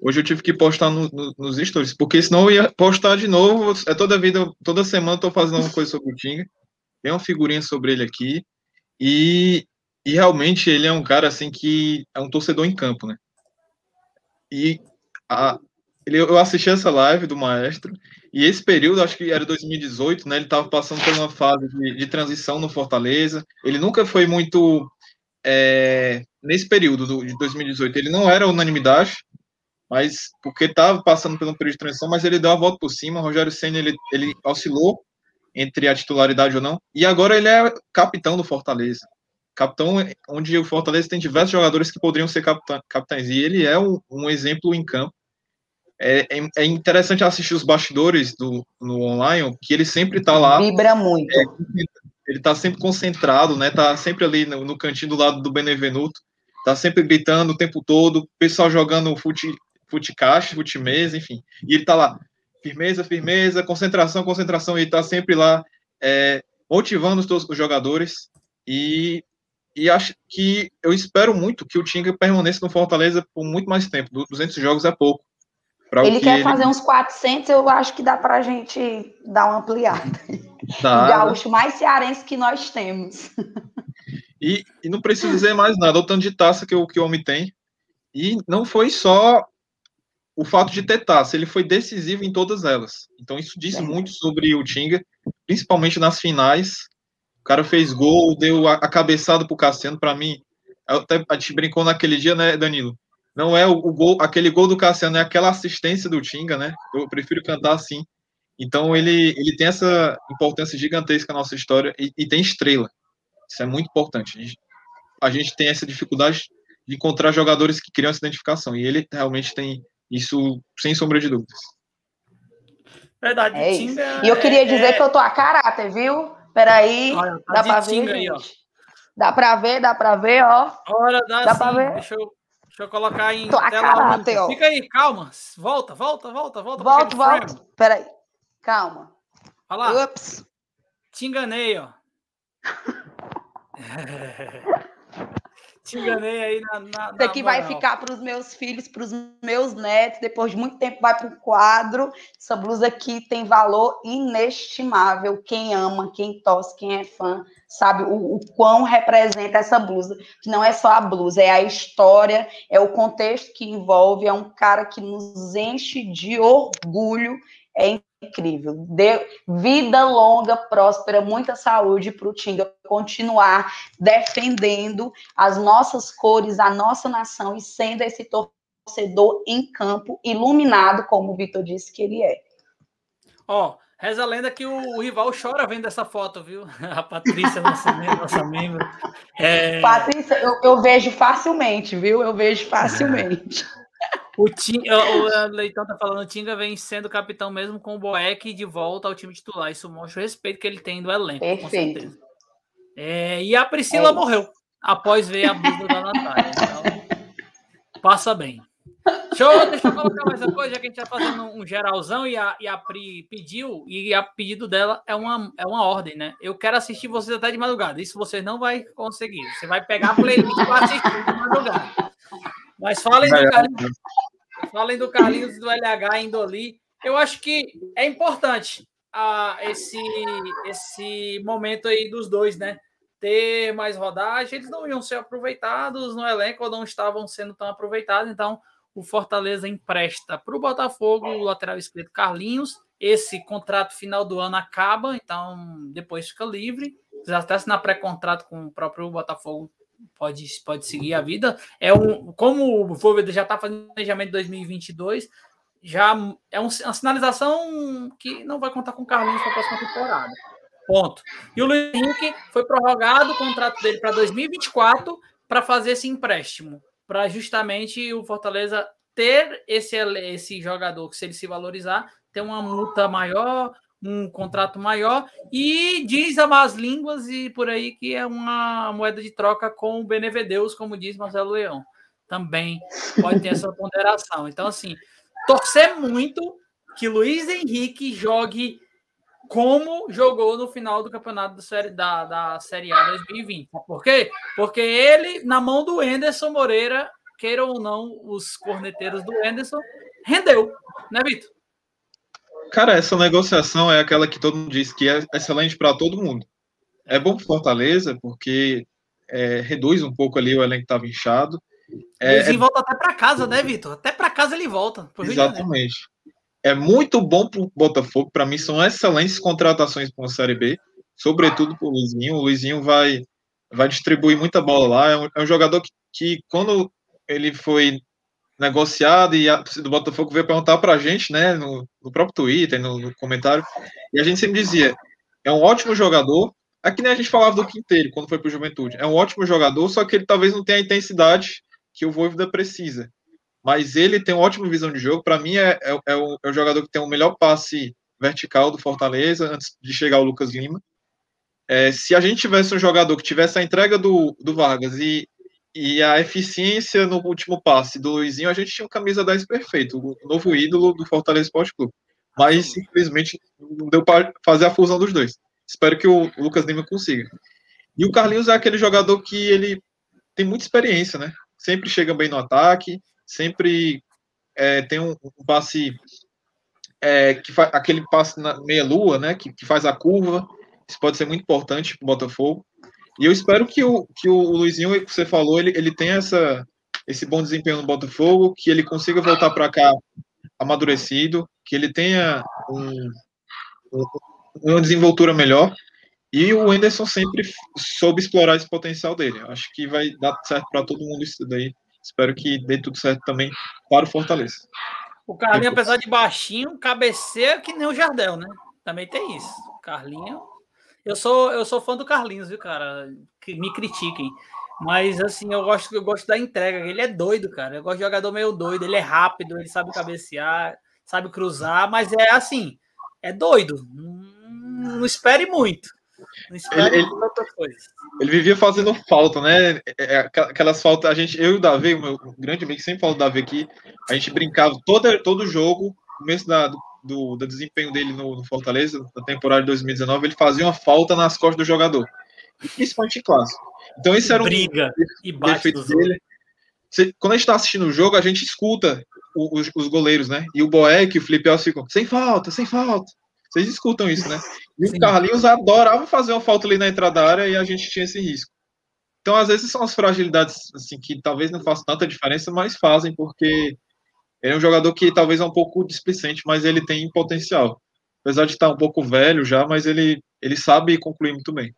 Hoje eu tive que postar no, no, nos stories, porque senão eu ia postar de novo. É toda vida, toda semana eu tô fazendo uma coisa sobre o Tinga tem uma figurinha sobre ele aqui, e, e realmente ele é um cara assim que é um torcedor em campo, né? E a, ele, eu assisti essa live do maestro, e esse período, acho que era 2018, né? Ele estava passando por uma fase de, de, transição no Fortaleza. Ele nunca foi muito. É, nesse período do, de 2018, ele não era unanimidade, mas porque estava passando por um período de transição, mas ele deu a volta por cima. O Rogério Senna ele, ele oscilou entre a titularidade ou não. E agora ele é capitão do Fortaleza. Capitão onde o Fortaleza tem diversos jogadores que poderiam ser capitães. E ele é um, um exemplo em campo. É, é, é, interessante assistir os bastidores do, no online, que ele sempre está lá. Vibra muito. É, ele está sempre concentrado, né? Tá sempre ali no, no, cantinho do lado do Benevenuto. Tá sempre gritando o tempo todo. Pessoal jogando fute, fute caixa, fute mesa, enfim. E ele tá lá firmeza, firmeza, concentração, concentração, e está sempre lá é, motivando os, os jogadores. E, e acho que eu espero muito que o Tinga permaneça no Fortaleza por muito mais tempo. 200 jogos é pouco. Ele quer ele... fazer uns 400, eu acho que dá para a gente dar uma ampliada. Dá. O gaúcho mais cearense que nós temos. E, e não preciso dizer mais nada, o tanto de taça que o, que o homem tem. E não foi só o fato de ter taça, ele foi decisivo em todas elas. Então isso diz é. muito sobre o Tinga, principalmente nas finais. O cara fez gol, deu a, a cabeçada pro Cassiano, para mim, até, a gente brincou naquele dia, né, Danilo? Não é o, o, gol, aquele gol do Cassiano, é aquela assistência do Tinga, né? Eu prefiro cantar assim. Então ele, ele tem essa importância gigantesca na nossa história e, e tem estrela. Isso é muito importante. A gente, a gente tem essa dificuldade de encontrar jogadores que criam essa identificação. E ele realmente tem isso, sem sombra de dúvidas. Verdade, é Tinga. E eu queria dizer é... que eu tô a caráter, viu? Peraí, Olha, tá dá pra ver, aí, ó. Dá pra ver, dá pra ver, ó. Olha, dá, dá pra ver. Deixa eu, deixa eu colocar em tô a caráter, ó. Fica aí, calma. Volta, volta, volta, volta. Volta, volta. Peraí, calma. Olha lá. Ups. Te enganei, ó. Te enganei aí na. na Isso aqui vai ficar para os meus filhos, para os meus netos. Depois de muito tempo, vai para o quadro. Essa blusa aqui tem valor inestimável. Quem ama, quem torce, quem é fã, sabe o, o quão representa essa blusa. Que não é só a blusa, é a história, é o contexto que envolve. É um cara que nos enche de orgulho. É incrível. De, vida longa, próspera, muita saúde para o Tinga continuar defendendo as nossas cores, a nossa nação e sendo esse torcedor em campo, iluminado, como o Vitor disse que ele é. Ó, oh, reza a lenda que o, o, rival chora vendo essa foto, viu? A Patrícia, nossa, nossa membro. É... Patrícia, eu, eu vejo facilmente, viu? Eu vejo facilmente. O, Tim, o, Leitão tá falando, o Tinga vem sendo capitão mesmo com o Boeck de volta ao time titular. Isso mostra o respeito que ele tem do elenco, Perfeito. com certeza. É, e a Priscila é morreu após ver a blusa da Natália. Então, passa bem. Deixa eu, deixa eu colocar mais uma coisa, já que a gente tá fazendo um geralzão e a, e a Pri pediu, e a pedido dela é uma, é uma ordem, né? Eu quero assistir vocês até de madrugada. Isso você não vai conseguir. Você vai pegar a playlist para assistir de madrugada. Mas falem do Carlinhos, falem do Carlinhos do LH indo ali. Eu acho que é importante ah, esse, esse momento aí dos dois, né? Ter mais rodagem. Eles não iam ser aproveitados no elenco ou não estavam sendo tão aproveitados. Então, o Fortaleza empresta para o Botafogo o lateral esquerdo Carlinhos. Esse contrato final do ano acaba, então depois fica livre. Já está na pré-contrato com o próprio Botafogo pode, pode seguir a vida. É um, como o Voivoda já está fazendo planejamento de 2022, já é um, uma sinalização que não vai contar com o Carlinhos para a próxima temporada. Ponto. E o Luiz Henrique foi prorrogado o contrato dele para 2024 para fazer esse empréstimo, para justamente o Fortaleza ter esse, esse jogador que, se ele se valorizar, ter uma multa maior, um contrato maior, e diz a más línguas e por aí que é uma moeda de troca com o Benevedeus, como diz Marcelo Leão. Também pode ter essa ponderação. Então, assim, torcer muito que Luiz Henrique jogue como jogou no final do campeonato da série, da, da série A 2020. Por quê? Porque ele, na mão do Enderson Moreira, queiram ou não, os corneteiros do Enderson, rendeu, né, Vitor? Cara, essa negociação é aquela que todo mundo diz que é excelente para todo mundo. É bom para Fortaleza, porque é, reduz um pouco ali o elenco que estava inchado. É, Luizinho é... volta até para casa, né, Vitor? Até para casa ele volta. Exatamente. É muito bom para o Botafogo. Para mim, são excelentes contratações para a Série B, sobretudo para o Luizinho. O Luizinho vai, vai distribuir muita bola lá. É um, é um jogador que, que, quando ele foi negociado e a do Botafogo veio perguntar para a gente, né, no, no próprio Twitter, no, no, comentário, e a gente sempre dizia: é um ótimo jogador. Aqui nem a gente falava do Quinteiro quando foi para o Juventude. É um ótimo jogador, só que ele talvez não tenha a intensidade que o Voivoda precisa. Mas ele tem uma ótima visão de jogo. Para mim, é, é, é, o, é o jogador que tem o melhor passe vertical do Fortaleza antes de chegar o Lucas Lima. É, se a gente tivesse um jogador que tivesse a entrega do, do Vargas e, e a eficiência no último passe do Luizinho, a gente tinha um camisa 10 perfeito, o novo ídolo do Fortaleza Esporte Clube. Mas, infelizmente, não deu para fazer a fusão dos dois. Espero que o Lucas Lima consiga. E o Carlinhos é aquele jogador que ele tem muita experiência, né? Sempre chega bem no ataque, sempre é, tem um, um passe é, que faz aquele passe na meia lua, né? Que, que faz a curva. Isso pode ser muito importante para o Botafogo. E eu espero que o, que o Luizinho, que você falou, ele, ele tenha essa, esse bom desempenho no Botafogo, que ele consiga voltar para cá amadurecido, que ele tenha um, um, uma desenvoltura melhor. E o Anderson sempre soube explorar esse potencial dele. Acho que vai dar certo para todo mundo isso daí. Espero que dê tudo certo também para o Fortaleza. O Carlinho, apesar de baixinho, cabeceia que nem o Jardel, né? Também tem isso. Carlinho. Eu sou, eu sou fã do Carlinhos, viu, cara? Que me critiquem. Mas assim, eu gosto, eu gosto da entrega. Ele é doido, cara. Eu gosto de jogador meio doido. Ele é rápido, ele sabe cabecear, sabe cruzar, mas é assim, é doido. Não, não espere muito. Ele, ele, ele, vivia fazendo falta, né? É, é, aquelas faltas, a gente, eu e o Davi, o meu grande amigo, sempre fala do Davi aqui, a gente brincava todo, todo jogo, começo da, do, do desempenho dele no, no, Fortaleza, na temporada de 2019, ele fazia uma falta nas costas do jogador. E principalmente em clássico. Então, esse era um Briga e bate dele. Você, quando a gente está assistindo o jogo, a gente escuta os, os, goleiros, né? E o Boeck e o Felipe Alves ficam, sem falta, sem falta. Vocês escutam isso, né? E Sim. o Carlinhos adorava fazer uma falta ali na entrada da área e a gente tinha esse risco. Então, às vezes, são as fragilidades assim, que talvez não façam tanta diferença, mas fazem, porque ele é um jogador que talvez é um pouco displicente, mas ele tem potencial. Apesar de estar um pouco velho já, mas ele, ele sabe concluir muito bem.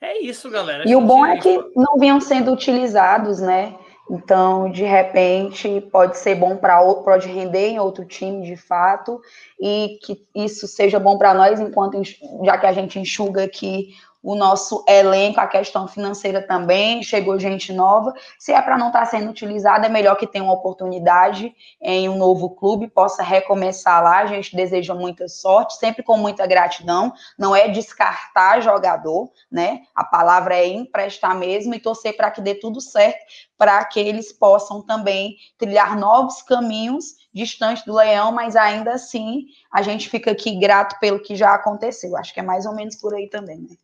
É isso, galera. E o bom é que não vinham sendo utilizados, né? Então, de repente, pode ser bom para pode render em outro time, de fato, e que isso seja bom para nós, enquanto já que a gente enxuga aqui o nosso elenco, a questão financeira também, chegou gente nova. Se é para não estar tá sendo utilizada, é melhor que tenha uma oportunidade em um novo clube, possa recomeçar lá. A gente deseja muita sorte, sempre com muita gratidão. Não é descartar jogador, né? A palavra é emprestar mesmo e torcer para que dê tudo certo, para que eles possam também trilhar novos caminhos distante do leão, mas ainda assim a gente fica aqui grato pelo que já aconteceu. Acho que é mais ou menos por aí também, né?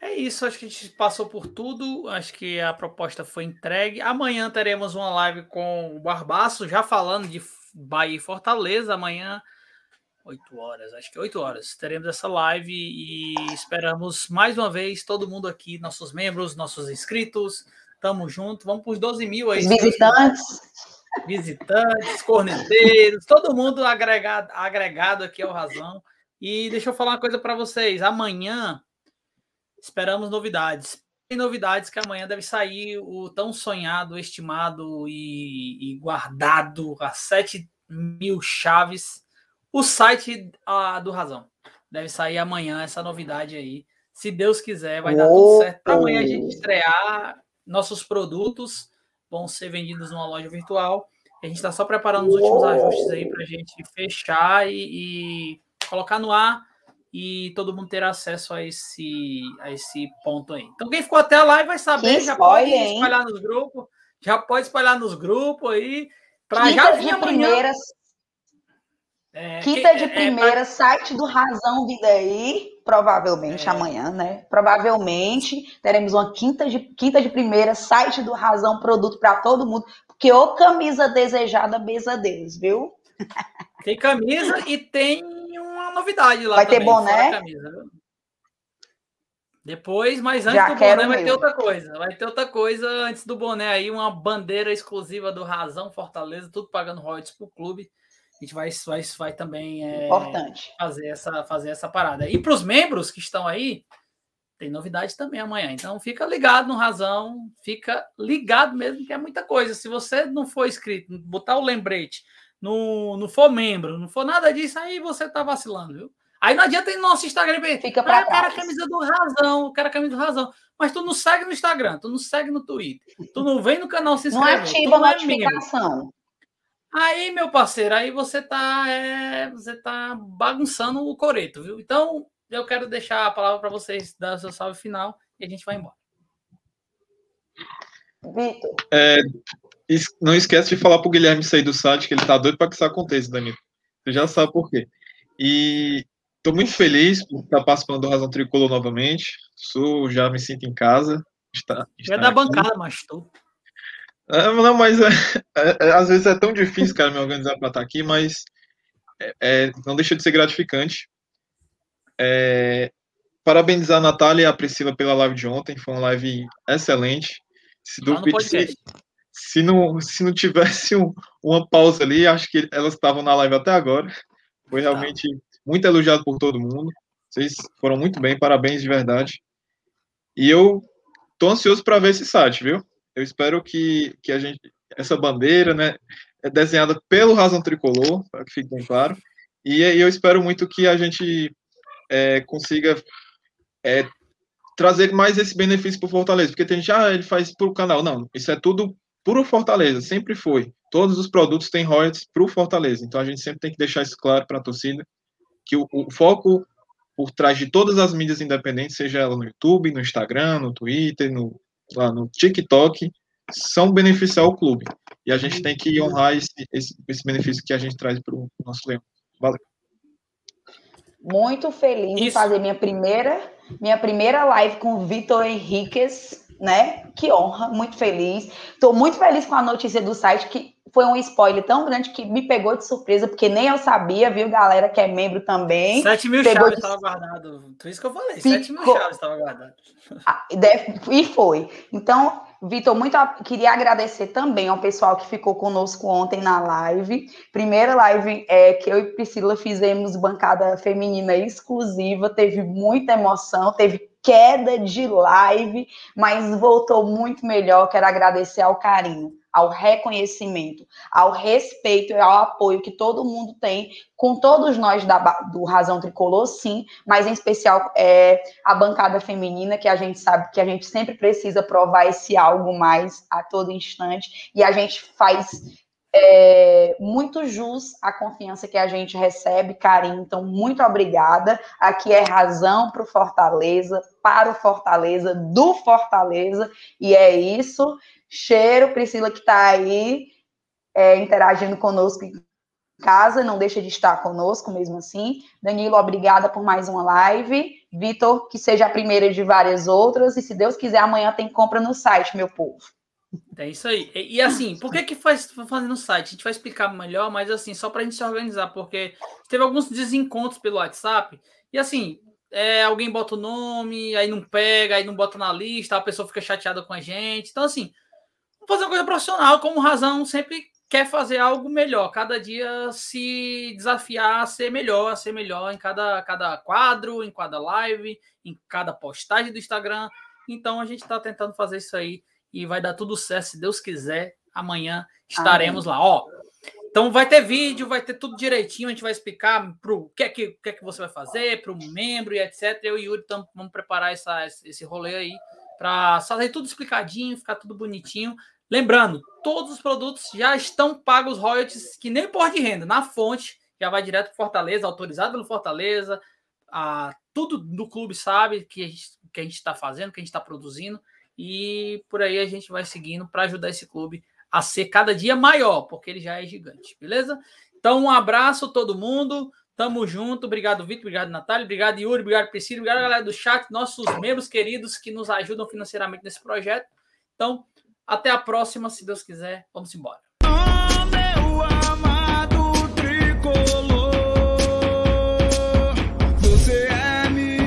É isso, acho que a gente passou por tudo. Acho que a proposta foi entregue. Amanhã teremos uma live com o Barbaço, já falando de Bahia e Fortaleza. Amanhã, 8 horas, acho que 8 horas, teremos essa live e esperamos mais uma vez todo mundo aqui, nossos membros, nossos inscritos. Tamo junto, vamos para os 12 mil aí. Visitantes. Visitantes, corneteiros, todo mundo agregado, agregado aqui ao Razão. E deixa eu falar uma coisa para vocês. Amanhã Esperamos novidades. Tem novidades que amanhã deve sair o tão sonhado, estimado e, e guardado a 7 mil chaves, o site do Razão. Deve sair amanhã essa novidade aí. Se Deus quiser, vai dar tudo certo. Para amanhã a gente estrear nossos produtos vão ser vendidos numa loja virtual. A gente está só preparando os últimos ajustes aí para a gente fechar e, e, colocar no ar e todo mundo ter acesso a esse, a esse ponto aí. Então, quem ficou até a live vai saber, que já pode espalhar nos grupos, já pode espalhar nos grupos aí. Para já vir amanhã. Primeiras é, Quinta de é, é, primeira, é, site do Razão Vida aí, provavelmente é. amanhã, né? Provavelmente teremos uma quinta de, quinta de primeira, site do Razão, produto para todo mundo, porque ô camisa desejada, mesa deles, viu? Tem camisa e tem novidade lá. Vai também, ter boné? Depois, mas antes Já do boné vai ter outra coisa. Vai ter outra coisa antes do boné aí, uma bandeira exclusiva do Razão Fortaleza, tudo pagando royalties pro clube a gente vai, vai, vai também é, fazer, essa, fazer essa parada. E para os membros que estão aí, tem novidade também amanhã. Então fica ligado no Razão, fica ligado mesmo, que é muita coisa. Se você não for inscrito, botar o lembrete, não, não for membro, não for nada disso, aí você tá vacilando, viu? Aí não adianta ir no nosso Instagram fica para ah, eu quero a camisa do Razão, eu quero a camisa do Razão. Mas tu não segue no Instagram, tu não segue no Twitter, tu não vem no canal se inscrever. Não ativa a é notificação. Aí, meu parceiro, aí você tá, é, você tá bagunçando o coreto, viu? Então, eu quero deixar a palavra para vocês dar o seu salve final e a gente vai embora. Vitor. É, não esquece de falar pro Guilherme sair do site, que ele tá doido para que isso aconteça, Danilo. Você já sabe por quê. E tô muito feliz por estar participando do Razão Tricolor novamente. Sou, já me sinto em casa. Está, está é da bancada, mas tô. É, não, mas é, é, é, às vezes é tão difícil, cara, me organizar para estar aqui, mas é, é, não deixa de ser gratificante. parabenizar a Natália e a Priscila pela live de ontem, foi uma live excelente. Se, do, se, se, não, se não tivesse um, uma pausa ali, acho que elas estavam na live até agora. Foi realmente muito elogiado por todo mundo. Vocês foram muito bem, parabéns de verdade. E eu tô ansioso para ver esse site, viu? Eu espero que, que a gente, essa bandeira, né, é desenhada pelo Razão Tricolor, para que fique bem claro, e, e, eu espero muito que a gente é, consiga é, trazer mais esse benefício para o Fortaleza, porque tem gente, ah, ele faz para o canal. Não, isso é tudo para o Fortaleza, sempre foi. Todos os produtos têm royalties para o Fortaleza, então a gente sempre tem que deixar isso claro para a torcida, que o, o foco por trás de todas as mídias independentes, seja ela no YouTube, no Instagram, no Twitter, no, lá no TikTok são beneficiar o clube. E a gente tem que honrar esse, esse, esse benefício que a gente traz para o nosso leão. Valeu. Muito feliz Isso. em fazer minha primeira, minha primeira live com o Vitor Henriquez, né? Que honra, muito feliz. Estou muito feliz com a notícia do site, que foi um spoiler tão grande que me pegou de surpresa, porque nem eu sabia, viu, galera que é membro também. 7 mil chaves estava de... guardado. Por isso que eu falei, Ficou... 7 mil chaves estava guardado. Ah, e foi. Então, Vitor, muito queria agradecer também ao pessoal que ficou conosco ontem na live. Primeira live é, que eu e Priscila fizemos bancada feminina exclusiva, teve muita emoção, teve queda de live, mas voltou muito melhor. Quero agradecer ao carinho ao reconhecimento, ao respeito e ao apoio que todo mundo tem com todos nós da, do Razão Tricolor, sim, mas em especial é, a bancada feminina, que a gente sabe que a gente sempre precisa provar esse algo mais a todo instante, e a gente faz é, muito jus à confiança que a gente recebe, carinho. Então, muito obrigada. Aqui é razão para o Fortaleza, para o Fortaleza, do Fortaleza, e é isso. Cheiro, Priscila, que está aí é, interagindo conosco em casa, não deixa de estar conosco mesmo assim. Danilo, obrigada por mais uma live. Vitor, que seja a primeira de várias outras. E se Deus quiser, amanhã tem compra no site, meu povo. É isso aí. E, e assim, por que que faz fazendo no site? A gente vai explicar melhor, mas assim, só para a gente se organizar, porque teve alguns desencontros pelo WhatsApp. E assim, é, alguém bota o nome, aí não pega, aí não bota na lista, a pessoa fica chateada com a gente. Então, assim, fazer uma coisa profissional, como razão sempre quer fazer algo melhor, cada dia se desafiar a ser melhor, a ser melhor em cada, cada quadro, em cada live, em cada postagem do Instagram. Então a gente está tentando fazer isso aí e vai dar tudo certo, se Deus quiser. Amanhã estaremos Amém. lá. Ó, Então vai ter vídeo, vai ter tudo direitinho, a gente vai explicar para o que, é que, que, é que você vai fazer, para o membro e etc. Eu e o Yuri tamo, vamos preparar essa, esse rolê aí para fazer tudo explicadinho, ficar tudo bonitinho. Lembrando, todos os produtos já estão pagos royalties, que nem por de renda, na fonte, já vai direto para Fortaleza, autorizado pelo Fortaleza, a, tudo do clube sabe que que a gente está fazendo, que a gente está produzindo, e por aí a gente vai seguindo para ajudar esse clube a ser cada dia maior, porque ele já é gigante, beleza? Então, um abraço a todo mundo. Tamo junto. Obrigado, Vitor. Obrigado, Natália. Obrigado, Yuri. Obrigado, Priscila. Obrigado, galera do chat, nossos membros queridos que nos ajudam financeiramente nesse projeto. Então, até a próxima, se Deus quiser. Vamos embora.